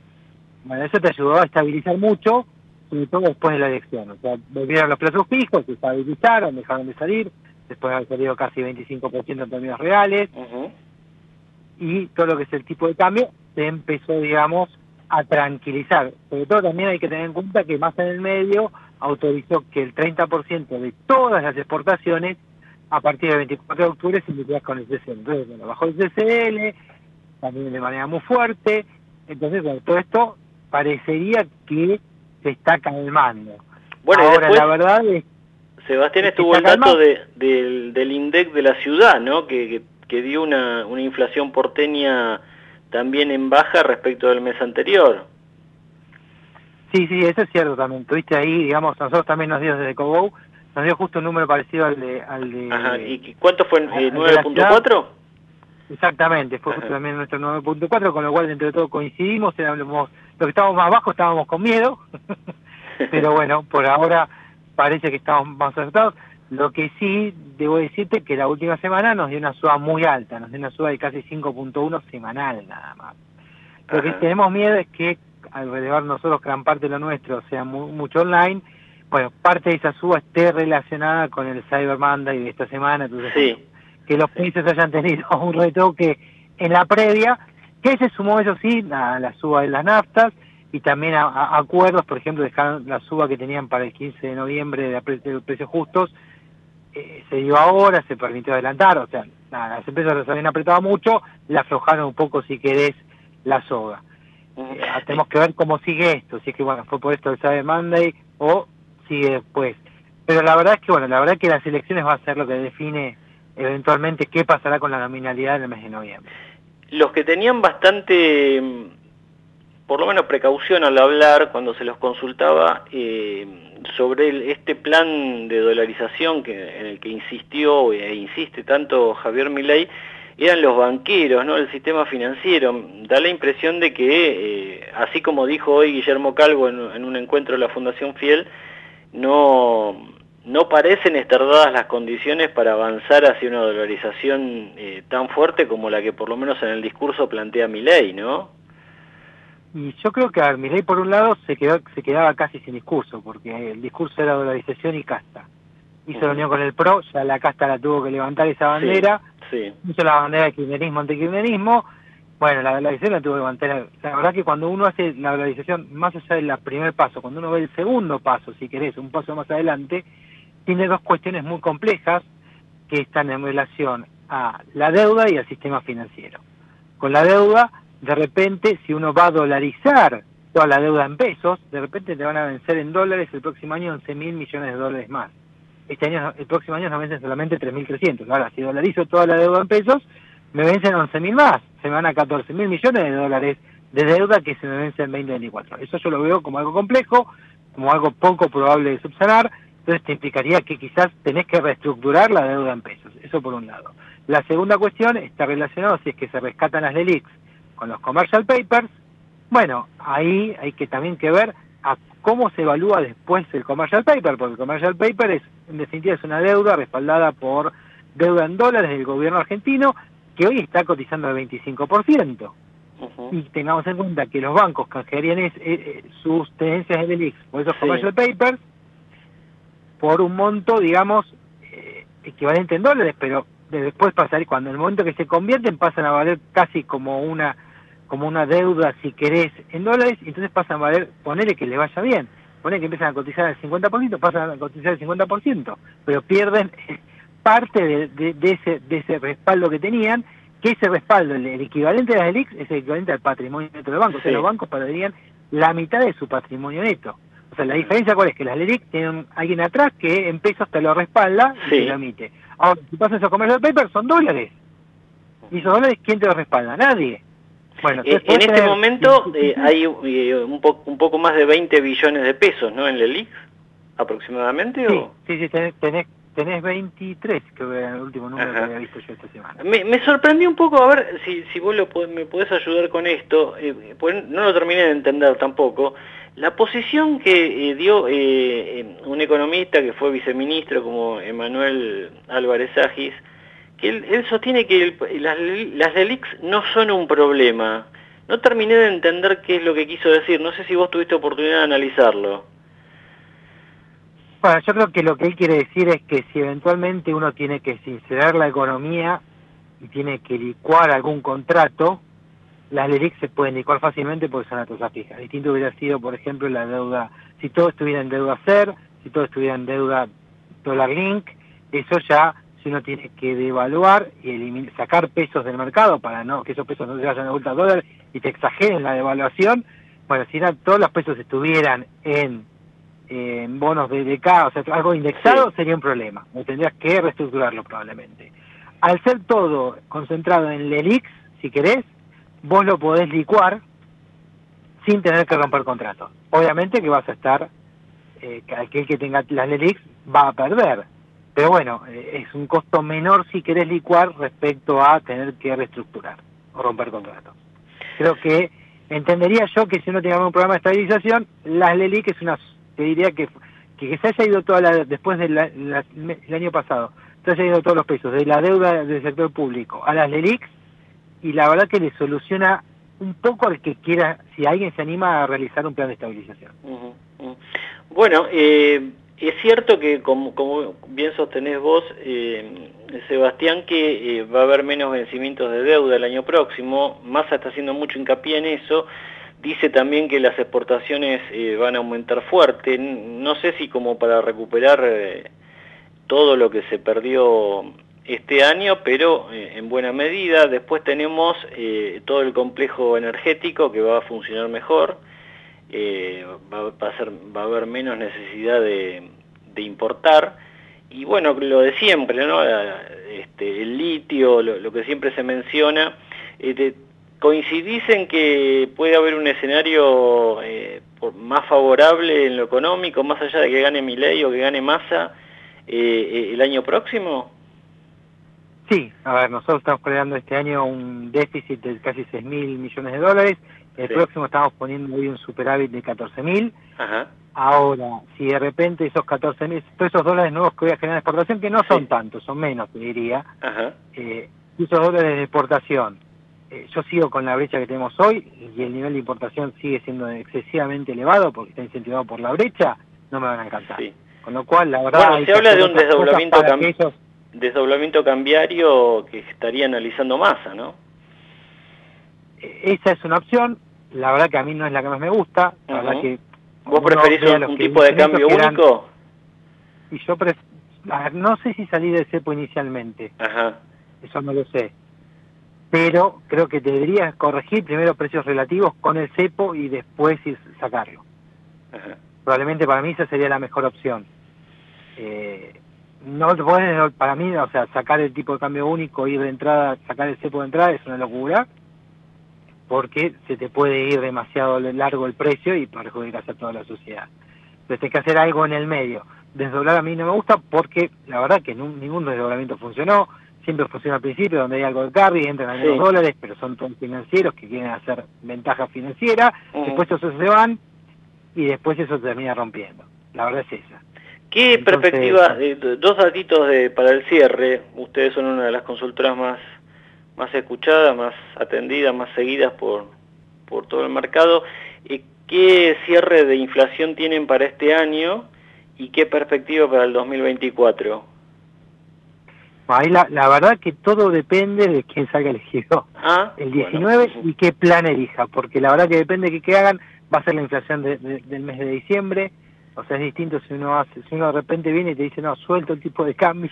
Bueno, eso te ayudó a estabilizar mucho, sobre todo después de la elección. O sea, volvieron los plazos fijos, se estabilizaron, dejaron de salir, después de haber salido casi 25% en términos reales, uh -huh. y todo lo que es el tipo de cambio se empezó, digamos, a tranquilizar. Sobre todo también hay que tener en cuenta que más en el medio autorizó que el 30% de todas las exportaciones a partir del 24 de octubre se iniciaran con el CCL. Entonces, bueno, bajó el CCL, también de manera muy fuerte, entonces, bueno, todo esto parecería que se está calmando. Bueno, Ahora, después, la verdad es Sebastián estuvo el dato de, de, del INDEC de la ciudad, ¿no? Que, que, que, dio una, una inflación porteña también en baja respecto del mes anterior. Sí, sí, eso es cierto también. Tuviste ahí, digamos, nosotros también nos dio desde Cobou, nos dio justo un número parecido al de... Al de Ajá, ¿y cuánto fue? Eh, ¿9.4? Exactamente, fue justo también nuestro 9.4, con lo cual entre todos coincidimos, éramos, los que estábamos más abajo estábamos con miedo, pero bueno, por ahora parece que estamos más acertados. Lo que sí, debo decirte que la última semana nos dio una suba muy alta, nos dio una suba de casi 5.1 semanal nada más. Lo que tenemos miedo es que al relevar nosotros gran parte de lo nuestro sea muy, mucho online, bueno, parte de esa suba esté relacionada con el Cyber Monday de esta semana, entonces sí. que los precios hayan tenido un retoque en la previa, que se sumó eso sí a la suba de las naftas y también a, a acuerdos, por ejemplo, dejaron la suba que tenían para el 15 de noviembre de, pre de precios justos, eh, se dio ahora, se permitió adelantar, o sea, nada, las empresas las habían apretado mucho, le aflojaron un poco, si querés, la soga. Eh, tenemos que ver cómo sigue esto, si es que bueno, fue por esto el Cyber Monday o sigue después. Pero la verdad es que bueno, la verdad es que las elecciones va a ser lo que define eventualmente qué pasará con la nominalidad en el mes de noviembre. Los que tenían bastante, por lo menos precaución al hablar cuando se los consultaba eh, sobre este plan de dolarización que, en el que insistió e insiste tanto Javier Milei, eran los banqueros, ¿no? El sistema financiero. Da la impresión de que, eh, así como dijo hoy Guillermo Calvo en, un encuentro de la Fundación Fiel, no, no parecen estar dadas las condiciones para avanzar hacia una dolarización eh, tan fuerte como la que por lo menos en el discurso plantea Milei, ¿no? Y yo creo que a ver, Milei por un lado se quedó se quedaba casi sin discurso, porque el discurso era dolarización y casta. Hizo uh -huh. reunión con el PRO, ya la casta la tuvo que levantar esa bandera, sí, sí. hizo la bandera de kirchnerismo ante kirchnerismo, Bueno, la dolarización la tuvo que mantener. La verdad que cuando uno hace la dolarización, más allá del primer paso, cuando uno ve el segundo paso, si querés, un paso más adelante, tiene dos cuestiones muy complejas que están en relación a la deuda y al sistema financiero. Con la deuda, de repente, si uno va a dolarizar toda la deuda en pesos, de repente te van a vencer en dólares el próximo año 11 mil millones de dólares más. Este año, el próximo año nos vencen solamente 3.300. Ahora, si dolarizo toda la deuda en pesos, me vencen 11.000 más, se me van a 14.000 millones de dólares de deuda que se me vence en 2024. Eso yo lo veo como algo complejo, como algo poco probable de subsanar, entonces te implicaría que quizás tenés que reestructurar la deuda en pesos, eso por un lado. La segunda cuestión está relacionada si es que se rescatan las LELIX con los commercial papers, bueno, ahí hay que también que ver a cómo se evalúa después el commercial paper, porque el commercial paper es, en definitiva es una deuda respaldada por deuda en dólares del gobierno argentino, que hoy está cotizando al 25%. Y tengamos en cuenta que los bancos canjearían es, eh, eh, sus tenencias de delix por esos commercial papers por un monto, digamos, eh, equivalente en dólares, pero después pasar, cuando en el momento que se convierten pasan a valer casi como una como una deuda, si querés, en dólares, y entonces pasan a valer, ponele que le vaya bien, ponele que empiezan a cotizar el 50%, pasan a cotizar el 50%, pero pierden parte de, ese, de ese respaldo que tenían, que ese respaldo, el, equivalente de las ELIX, es el equivalente al patrimonio neto del banco. O sea, los bancos perderían la mitad de su patrimonio neto. O sea, la diferencia cuál es que las LELIC tienen alguien atrás que en pesos te lo respalda y te lo emite. Ahora, si pasas a comercio paper, son dólares. ¿Y esos dólares quién te los respalda? Nadie. Bueno, eh, en este momento eh, hay eh, un, un poco más de 20 billones de pesos, ¿no? En LELIC, aproximadamente. Sí, sí, sí, tenés Tenés 23, que era el último número que había visto yo esta semana. Me, me sorprendió un poco, a ver si, si vos lo, me podés ayudar con esto, pues no lo terminé de entender tampoco. La posición que dio eh, un economista que fue viceministro como Emanuel Álvarez Agis, él, sostiene que las, las LELIX no son un problema. No terminé de entender qué es lo que quiso decir, no sé si vos tuviste oportunidad de analizarlo. Bueno, yo creo que lo que él quiere decir es que si eventualmente uno tiene que sincerar la economía y tiene que licuar algún contrato, las LELIC se pueden licuar fácilmente porque son a tasa fija. Distinto hubiera sido, por ejemplo, la deuda, si todo estuviera en deuda SER, si todo estuviera en deuda dólar link, eso ya si uno tiene que devaluar y eliminar, sacar pesos del mercado para no que esos pesos no se vayan de vuelta a dólar y te exageren la devaluación, bueno, si todos los pesos estuvieran en en bonos de DK, o sea, algo indexado, sería un problema. Tendrías que reestructurarlo probablemente. Al ser todo concentrado en LELIX, si querés, vos lo podés licuar sin tener que romper contratos. Obviamente que vas a estar, eh, aquel que tenga las LELIX va a perder. Pero bueno, eh, es un costo menor si querés licuar respecto a tener que reestructurar o romper contratos. Creo que entendería yo que si uno tiene un programa de estabilización, las LELIX es una te diría que, que, se haya ido toda la, después del año pasado, se haya ido todos los pesos, de la deuda del sector público a las LELIX, y la verdad que le soluciona un poco al que quiera, si alguien se anima a realizar un plan de estabilización. Bueno, eh, es cierto que, como, bien sostenés vos, eh, Sebastián, que eh, va a haber menos vencimientos de deuda el año próximo, Massa está haciendo mucho hincapié en eso, Dice también que las exportaciones eh, van a aumentar fuerte, no sé si como para recuperar todo lo que se perdió este año, pero en buena medida. Después tenemos todo el complejo energético que va a funcionar mejor, va, a ser, va a haber menos necesidad de, importar. Y bueno, lo de siempre, ¿no? Este, el litio, lo, que siempre se menciona, ¿Coincidís en que puede haber un escenario eh, más favorable en lo económico, más allá de que gane Milei o que gane Massa eh, eh, el año próximo? Sí, a ver, nosotros estamos creando este año un déficit de casi 6 mil millones de dólares, el próximo estamos poniendo hoy un superávit de 14 mil. Ahora, si de repente esos 14 mil, esos dólares nuevos que voy a generar de exportación, que no son tantos, son menos, te diría, esos dólares de exportación eh, yo sigo con la brecha que tenemos hoy y el nivel de importación sigue siendo excesivamente elevado porque está incentivado por la brecha, no me van a alcanzar. Con lo cual, la verdad... Bueno, se habla de un desdoblamiento, desdoblamiento cambiario que estaría analizando masa, ¿no? Esa es una opción, la verdad que a mí no es la que más me gusta, la verdad que... ¿Vos preferís un, tipo de cambio eran- único? Y yo pref- ver, no sé si salí del cepo inicialmente, Ajá. eso no lo sé. Pero creo que deberías corregir primero precios relativos con el cepo y después ir sacarlo. Ajá. Probablemente para mí esa sería la mejor opción. Eh, no podés- para mí, o sea, sacar el tipo de cambio único, ir de entrada, sacar el cepo de entrada es una locura, porque se te puede ir demasiado largo el precio y perjudicas a toda la sociedad. Entonces hay que hacer algo en el medio. Desdoblar a mí no me gusta porque la verdad que ningún desdoblamiento funcionó. Siempre funciona al principio donde hay algo de carry, entran algunos Sí. dólares, pero son todos financieros que quieren hacer ventaja financiera. Ujú. Después esos se van y después eso se termina rompiendo. La verdad es esa. ¿Qué Entonces- perspectiva, eh, dos datitos de, para el cierre, ustedes son una de las consultoras más, más escuchadas, más atendidas, más seguidas por, por todo el mercado, ¿qué cierre de inflación tienen para este año y qué perspectiva para el 2024? Ahí la, la verdad que todo depende de quién salga elegido. Ah, el 19 y qué plan elija, porque la verdad que depende de qué hagan, va a ser la inflación de- de- del mes de diciembre, o sea, es distinto si uno hace, si uno de repente viene y te dice, no, suelto el tipo de cambio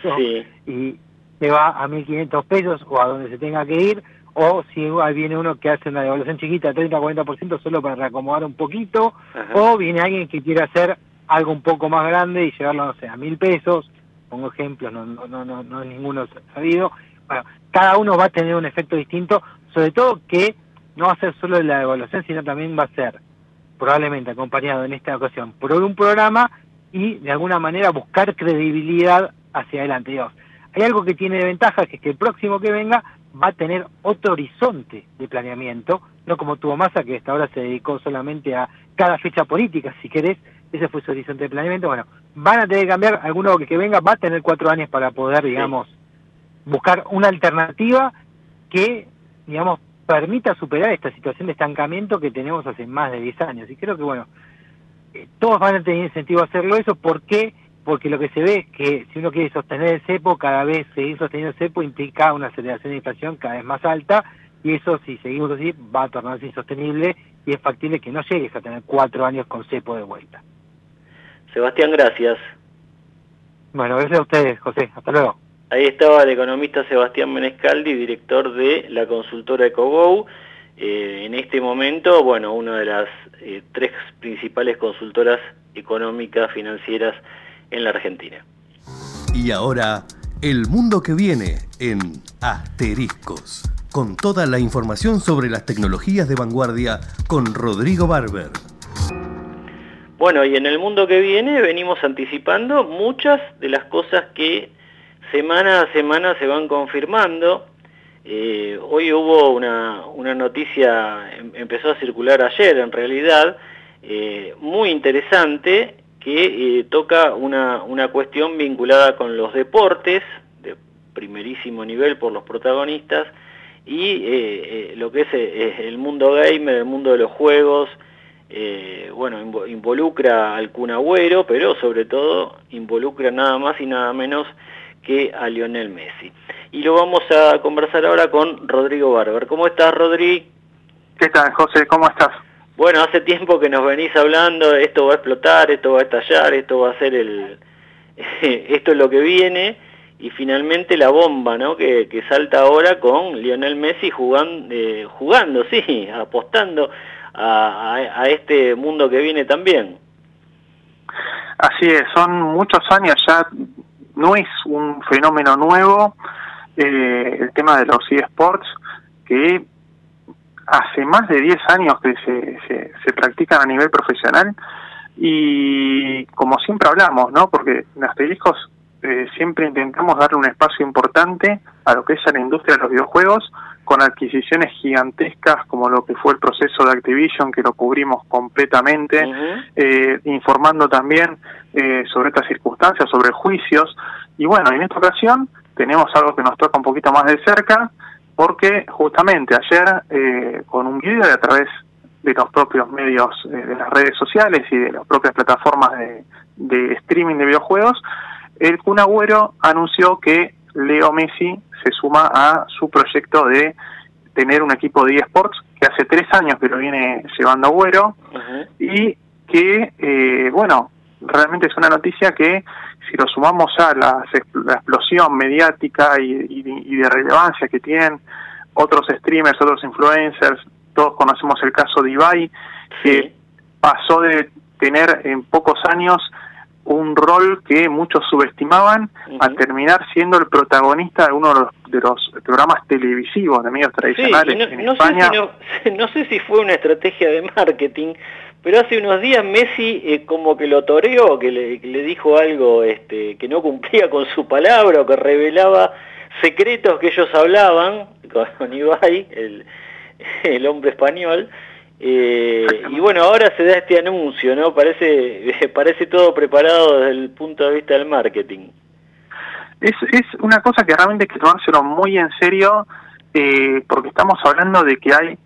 y te va a 1.500 pesos o a donde se tenga que ir, o si viene uno que hace una devaluación chiquita, 30-40% solo para reacomodar un poquito, o viene alguien que quiere hacer algo un poco más grande y llevarlo, no sé, a mil pesos, pongo ejemplos, no, no, no, no, no es ninguno sabido. Bueno, cada uno va a tener un efecto distinto, sobre todo que no va a ser solo la devaluación, sino también va a ser probablemente acompañado en esta ocasión por un programa y de alguna manera buscar credibilidad hacia adelante. Digamos, hay algo que tiene de ventaja, que es que el próximo que venga va a tener otro horizonte de planeamiento, no como tuvo Massa, que hasta ahora se dedicó solamente a cada fecha política, si querés, ese fue su horizonte de planeamiento. Bueno, van a tener que cambiar, alguno que, venga va a tener cuatro años para poder, digamos, buscar una alternativa que, digamos, permita superar esta situación de estancamiento que tenemos hace más de 10 años. Y creo que, bueno, eh, todos van a tener incentivo a hacerlo eso. ¿Por qué? Porque lo que se ve es que si uno quiere sostener el cepo, cada vez seguir sosteniendo el cepo implica una aceleración de inflación cada vez más alta y eso, si seguimos así, va a tornarse insostenible y es factible que no llegues a tener cuatro años con cepo de vuelta. Sebastián, gracias. Bueno, gracias a ustedes, José. Hasta luego. Ahí estaba el economista Sebastián Menescaldi, director de la consultora EcoGo. Eh, en este momento, bueno, una de las eh, tres principales consultoras económicas financieras en la Argentina. Y ahora, el mundo que viene en Asteriscos. Con toda la información sobre las tecnologías de vanguardia con Rodrigo Barber. Bueno, y en el mundo que viene venimos anticipando muchas de las cosas que semana a semana se van confirmando. Eh, hoy hubo una, una noticia, em- empezó a circular ayer en realidad, eh, muy interesante, que eh, toca una, una cuestión vinculada con los deportes, de primerísimo nivel por los protagonistas, y eh, eh, lo que es el mundo gamer, el mundo de los juegos, bueno, invo- involucra al Kun Agüero, pero sobre todo involucra nada más y nada menos que a Lionel Messi. Y lo vamos a conversar ahora con Rodrigo Barber. ¿Cómo estás, Rodri? ¿Qué tal, José? ¿Cómo estás? Bueno, hace tiempo que nos venís hablando, esto va a explotar, esto va a estallar, esto va a ser el... esto es lo que viene, y finalmente la bomba, ¿no? Que, que salta ahora con Lionel Messi jugando, jugando sí, apostando a, a- a este mundo que viene también. Así es, son muchos años ya, no es un fenómeno nuevo eh, el tema de los eSports, que hace más de 10 años que se, se, se practican a nivel profesional y como siempre hablamos, ¿no? Porque en Asteriscos eh, siempre intentamos darle un espacio importante a lo que es a la industria de los videojuegos con adquisiciones gigantescas como lo que fue el proceso de Activision que lo cubrimos completamente eh, informando también eh, sobre estas circunstancias, sobre juicios. Y bueno, en esta ocasión tenemos algo que nos toca un poquito más de cerca, porque justamente ayer, eh, con un video de a través de los propios medios eh, de las redes sociales y de las propias plataformas de, de streaming de videojuegos, el Kun Agüero anunció que Leo Messi se suma a su proyecto de tener un equipo de eSports que hace tres años que lo viene llevando Agüero y que, eh, bueno, realmente es una noticia que si lo sumamos a la, la explosión mediática y, y, de relevancia que tienen otros streamers, otros influencers, todos conocemos el caso de Ibai, que pasó de tener en pocos años un rol que muchos subestimaban a terminar siendo el protagonista de uno de los, de los programas televisivos de medios tradicionales no, en España. Sé si no, sé si fue una estrategia de marketing, pero hace unos días Messi eh, como que lo toreó, que le, dijo algo este, que no cumplía con su palabra o que revelaba secretos que ellos hablaban con Ibai, el, el hombre español, eh, y bueno, ahora se da este anuncio, ¿no? Parece, parece todo preparado desde el punto de vista del marketing. Es, es una cosa que realmente hay que tomárselo muy en serio, eh, porque estamos hablando de que hay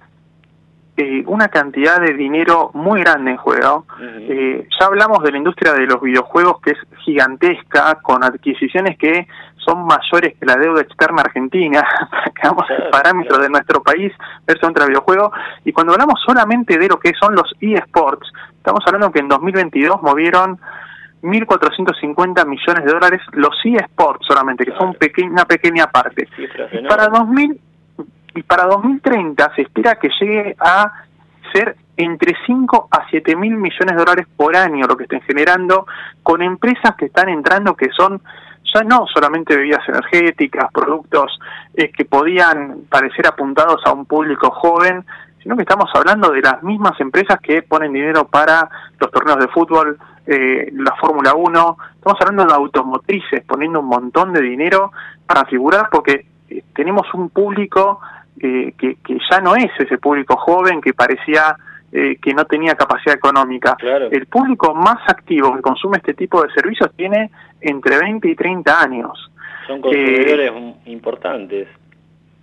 eh, una cantidad de dinero muy grande en juego. Eh, ya hablamos de la industria de los videojuegos que es gigantesca, con adquisiciones que son mayores que la deuda externa argentina, que vamos el parámetro de nuestro país versus entre videojuegos. Y cuando hablamos solamente de lo que son los eSports, estamos hablando que en 2022 movieron 1.450 millones de dólares los eSports solamente, que son una pequeña parte. para 2000 y para 2030 se espera que llegue a ser entre 5 a 7 mil millones de dólares por año lo que estén generando con empresas que están entrando que son ya no solamente bebidas energéticas, productos eh, que podían parecer apuntados a un público joven, sino que estamos hablando de las mismas empresas que ponen dinero para los torneos de fútbol, eh, la Fórmula 1, estamos hablando de automotrices poniendo un montón de dinero para figurar porque eh, tenemos un público que, que, ya no es ese público joven que parecía eh, que no tenía capacidad económica. El público más activo que consume este tipo de servicios tiene entre 20 y 30 años. Son consumidores eh, importantes.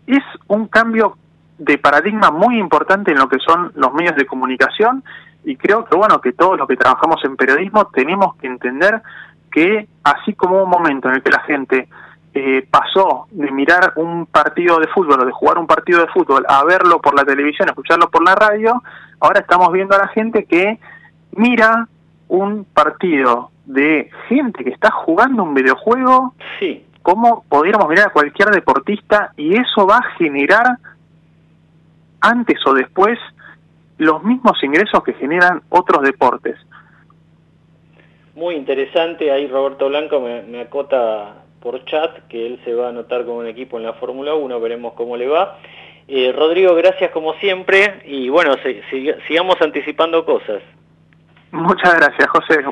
Es un cambio de paradigma muy importante en lo que son los medios de comunicación y creo que bueno que todos los que trabajamos en periodismo tenemos que entender que así como un momento en el que la gente eh, pasó de mirar un partido de fútbol o de jugar un partido de fútbol a verlo por la televisión, a escucharlo por la radio, ahora estamos viendo a la gente que mira un partido de gente que está jugando un videojuego, sí. como pudiéramos mirar a cualquier deportista y eso va a generar antes o después los mismos ingresos que generan otros deportes. Muy interesante, ahí Roberto Blanco me, me acota por chat que él se va a anotar con un equipo en la Fórmula 1, veremos cómo le va. Eh, Rodrigo, gracias como siempre y bueno, sigamos anticipando cosas. Muchas gracias, José.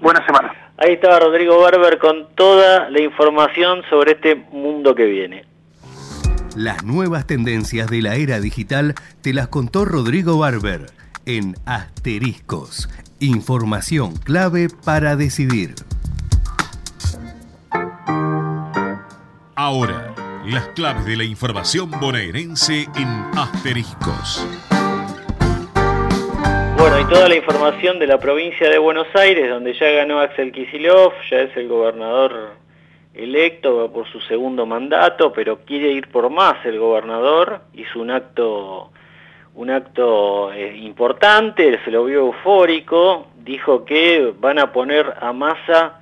buena semana. Ahí estaba Rodrigo Barber con toda la información sobre este mundo que viene. Las nuevas tendencias de la era digital te las contó Rodrigo Barber en Asteriscos. Información clave para decidir. Ahora, las claves de la información bonaerense en asteriscos. Bueno, y toda la información de la provincia de Buenos Aires, donde ya ganó Axel Kisilov, ya es el gobernador electo por su segundo mandato, pero quiere ir por más el gobernador, hizo un acto un acto eh, importante, se lo vio eufórico, dijo que van a poner a masa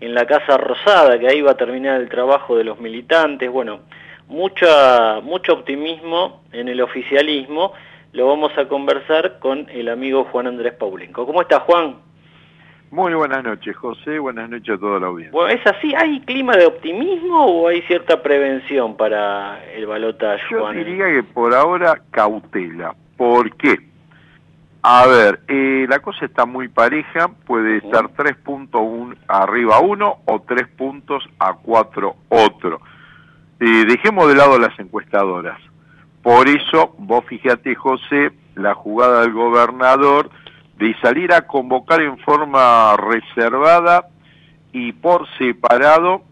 en la Casa Rosada, que ahí va a terminar el trabajo de los militantes. Bueno, mucha, mucho optimismo en el oficialismo. Lo vamos a conversar con el amigo Juan Andrés Paulenco. ¿Cómo está, Juan? Muy buenas noches, José. Buenas noches a toda la audiencia. Bueno, ¿es así? ¿Hay clima de optimismo o hay cierta prevención para el balotaje, Yo diría que por ahora cautela. ¿Por qué? A ver, eh, la cosa está muy pareja, puede estar tres puntos arriba uno o tres puntos a cuatro otro. Eh, dejemos de lado las encuestadoras. Por eso, vos fíjate, José, la jugada del gobernador de salir a convocar en forma reservada y por separado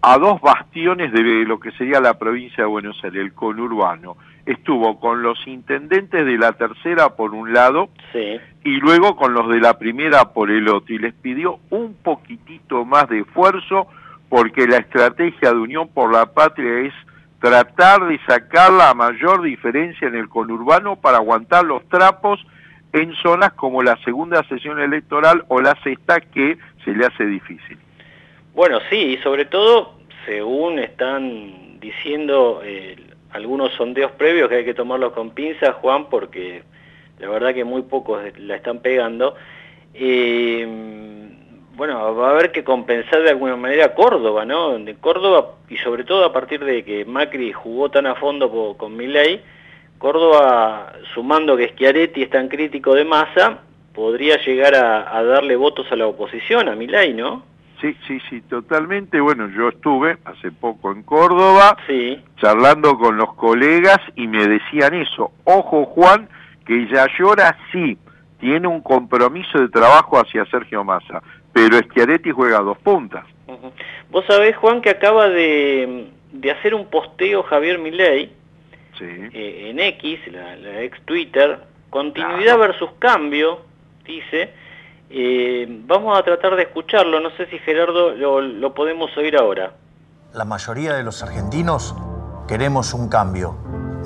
a dos bastiones de lo que sería la provincia de Buenos Aires, el conurbano estuvo con los intendentes de la tercera por un lado y luego con los de la primera por el otro y les pidió un poquitito más de esfuerzo porque la estrategia de Unión por la Patria es tratar de sacar la mayor diferencia en el conurbano para aguantar los trapos en zonas como la segunda sesión electoral o la sexta que se le hace difícil. Bueno, sí, y sobre todo, según están diciendo eh, algunos sondeos previos que hay que tomarlos con pinzas, Juan, porque la verdad que muy pocos la están pegando, eh, bueno, va a haber que compensar de alguna manera Córdoba, ¿no? De Córdoba, y sobre todo a partir de que Macri jugó tan a fondo con, Milei, Córdoba, sumando que Schiaretti es tan crítico de masa, podría llegar a, darle votos a la oposición, a Milei, ¿no? Sí, sí, sí, totalmente. Bueno, yo estuve hace poco en Córdoba, charlando con los colegas y me decían eso. Ojo, Juan, que Yayora sí tiene un compromiso de trabajo hacia Sergio Massa pero Schiaretti juega a dos puntas. Vos sabés, Juan, que acaba de, hacer un posteo Javier Milei eh, en X, la, ex Twitter, continuidad versus cambio, dice. Eh, vamos a tratar de escucharlo, no sé si Gerardo lo, lo podemos oír ahora. La mayoría de los argentinos queremos un cambio.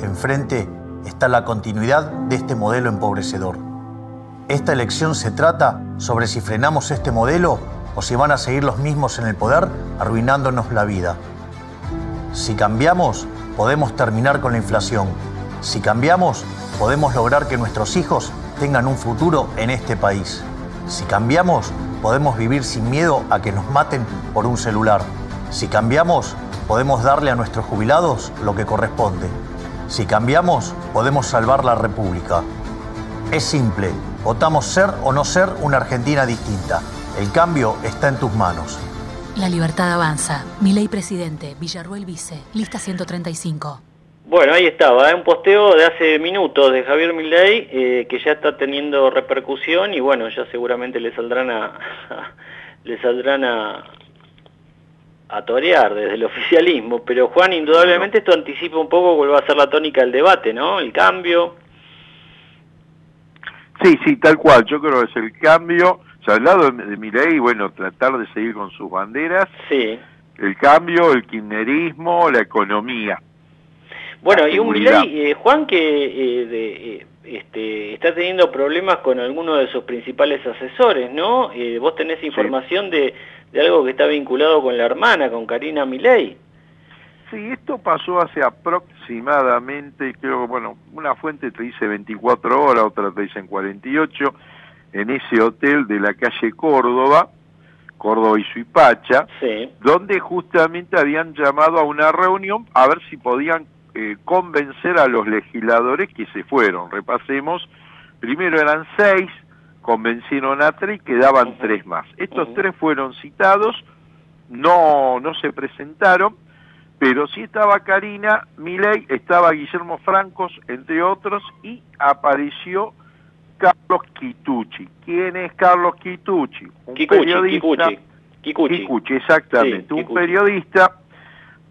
Enfrente está la continuidad de este modelo empobrecedor. Esta elección se trata sobre si frenamos este modelo o si van a seguir los mismos en el poder arruinándonos la vida. Si cambiamos, podemos terminar con la inflación. Si cambiamos, podemos lograr que nuestros hijos tengan un futuro en este país. Si cambiamos, podemos vivir sin miedo a que nos maten por un celular. Si cambiamos, podemos darle a nuestros jubilados lo que corresponde. Si cambiamos, podemos salvar la República. Es simple, Votamos ser o no ser una Argentina distinta. El cambio está en tus manos. La libertad avanza. Mi ley presidente, Villarruel Vice, lista 135. Bueno, ahí estaba, ¿eh? un posteo de hace minutos de Javier Milei eh, que ya está teniendo repercusión y bueno, ya seguramente le saldrán a, le saldrán a, a torear desde el oficialismo, pero Juan, indudablemente esto anticipa un poco cuál va a ser la tónica del debate, ¿no? El cambio, Sí, sí, tal cual. Yo creo que es el cambio. Se ha hablado de, mi ley, bueno, tratar de seguir con sus banderas. Sí. El cambio, el kirchnerismo, la economía. Bueno, y un Milei, eh, Juan, que eh, de, eh, este, está teniendo problemas con algunos de sus principales asesores, ¿no? vos tenés información de, de, algo que está vinculado con la hermana, con Karina Milei. Sí, esto pasó hace aproximadamente, creo que, bueno, una fuente te dice 24 horas, otra te dice 48, en ese hotel de la calle Córdoba, Córdoba y Suipacha, donde justamente habían llamado a una reunión a ver si podían eh, convencer a los legisladores que se fueron. Repasemos, primero eran seis, convencieron a tres y quedaban tres más. Estos tres fueron citados, no, no se presentaron, pero sí estaba Karina Milei, estaba Guillermo Francos, entre otros, y apareció Carlos Quitucci. ¿Quién es Carlos Quitucci? Un periodista. Kikuchi. exactamente. un periodista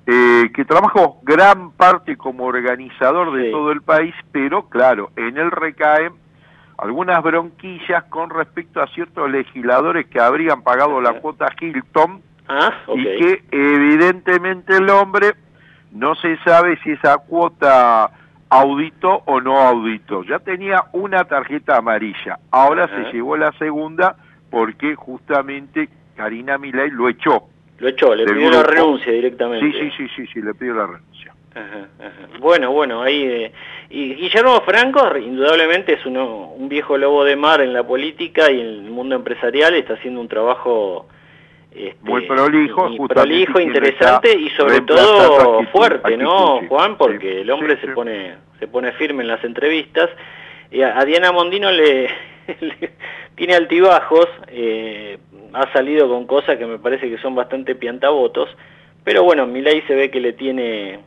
eh, que trabajó gran parte como organizador de todo el país, pero claro, en él recaen algunas bronquillas con respecto a ciertos legisladores que habrían pagado la cuota Hilton Ah, y que evidentemente el hombre no se sabe si esa cuota auditó o no auditó. Ya tenía una tarjeta amarilla, ahora se llevó la segunda porque justamente Karina Milei lo echó. Lo echó, le pidió la renuncia directamente. Sí, sí, sí, sí, sí, le pidió la renuncia. Bueno, bueno, ahí... Eh, y Guillermo Franco indudablemente es uno, un viejo lobo de mar en la política y en el mundo empresarial, está haciendo un trabajo este, muy prolijo, prolijo, interesante y sobre todo fuerte, ¿no, Juan? Porque el hombre se pone se pone firme en las entrevistas. Y a, Diana Mondino le, tiene altibajos, eh, ha salido con cosas que me parece que son bastante piantavotos, pero bueno, Milay se ve que le tiene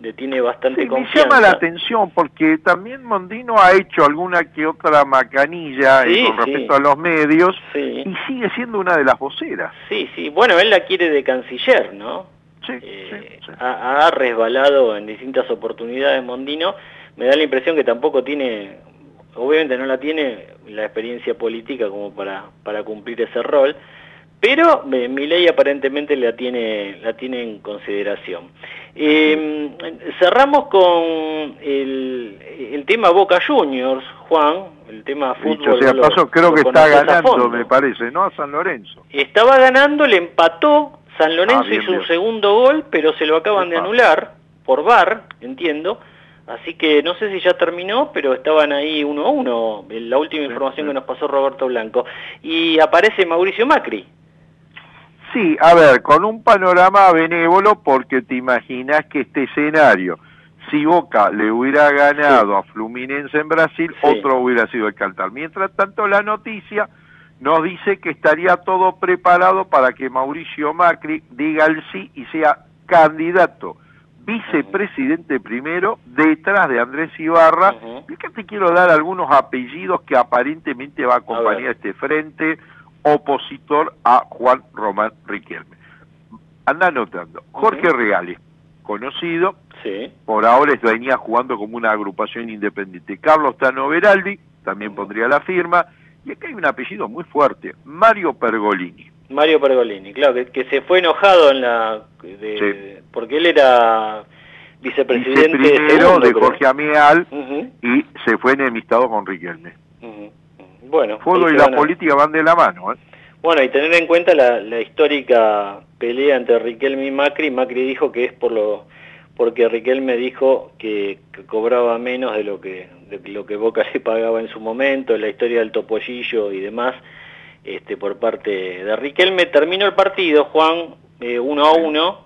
le tiene bastante sí, Me llama la atención porque también Mondino ha hecho alguna que otra macanilla eh, con respecto a los medios y sigue siendo una de las voceras. Sí, sí. Bueno, él la quiere de canciller, ¿no? Sí, eh, Ha, resbalado en distintas oportunidades Mondino. Me da la impresión que tampoco tiene, obviamente no la tiene la experiencia política como para, para cumplir ese rol pero eh, mi ley aparentemente la tiene, la tiene en consideración. Eh, cerramos con el, el tema Boca Juniors, Juan, el tema fútbol. Dicho sea lo- paso, creo que está ganando, me parece, ¿no? A San Lorenzo. Estaba ganando, le empató, San Lorenzo Ah, bien, hizo bien. un segundo gol, pero se lo acaban de anular por VAR, entiendo. Así que no sé si ya terminó, pero estaban ahí uno a uno, la última información que nos pasó Roberto Blanco. Y aparece Mauricio Macri. Sí, a ver, con un panorama benévolo porque te imaginas que este escenario, si Boca le hubiera ganado a Fluminense en Brasil, otro hubiera sido el Cantar. Mientras tanto, la noticia nos dice que estaría todo preparado para que Mauricio Macri diga el sí y sea candidato vicepresidente primero detrás de Andrés Ibarra. Y que te quiero dar algunos apellidos que aparentemente va a acompañar este frente opositor a Juan Román Riquelme. Anda anotando. Jorge Reales, conocido, por ahora venía jugando como una agrupación independiente. Carlos Tano Veraldi, también pondría la firma. Y acá hay un apellido muy fuerte, Mario Pergolini. Mario Pergolini, claro, que, que se fue enojado en la de- porque él era vicepresidente Viceprimero de. Jorge Amial y se fue enemistado con Riquelme. ujú. Bueno, Fútbol y la a- política van de la mano. ¿eh? Bueno, y tener en cuenta la, la histórica pelea entre Riquelme y Macri, Macri dijo que es por lo porque Riquelme dijo que, que cobraba menos de lo que de lo que Boca le pagaba en su momento, la historia del topollillo y demás, este por parte de Riquelme. Terminó el partido, Juan, eh, uno a uno.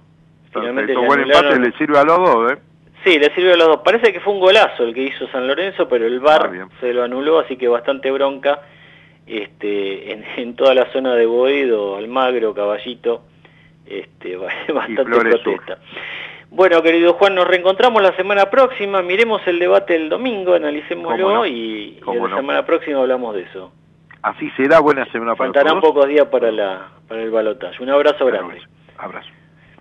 Finalmente Perfecto, le buen empate le sirve a los dos. ¿eh? Sí, le sirve a los dos. Parece que fue un golazo el que hizo San Lorenzo, pero el VAR se lo anuló, así que bastante bronca este, en, en toda la zona de Boedo, Almagro, Caballito, este, bastante Sur. protesta. Bueno, querido Juan, nos reencontramos la semana próxima, miremos el debate del domingo, analicémoslo no, y, y la no. semana próxima hablamos de eso. Así será, buena semana para Faltarán todos. pocos días para, la, para el balotaje. Un abrazo grande. Abrazo.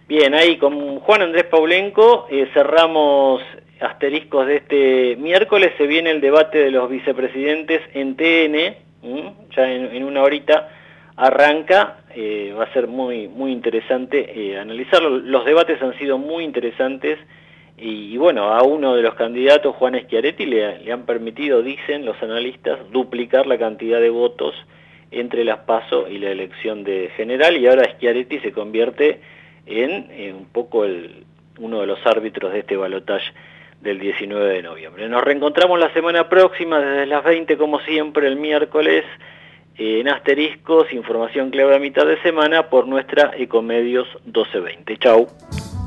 Bien, ahí con Juan Andrés Paulenco eh, cerramos asteriscos de este miércoles. Se viene el debate de los vicepresidentes en TN, ¿m? ya en, en una horita arranca. eh, va a ser muy, muy interesante eh, analizarlo. Los debates han sido muy interesantes y, bueno, a uno de los candidatos, Juan Schiaretti, le, han permitido, dicen los analistas, duplicar la cantidad de votos entre las PASO y la elección de general y ahora Schiaretti se convierte en, eh, un poco el, uno de los árbitros de este balotaje del 19 de noviembre. Nos reencontramos la semana próxima desde las 20 como siempre el miércoles en Asteriscos, información clave a mitad de semana por nuestra Ecomedios 1220. Chau.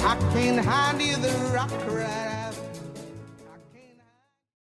I can't hide you, the rock cried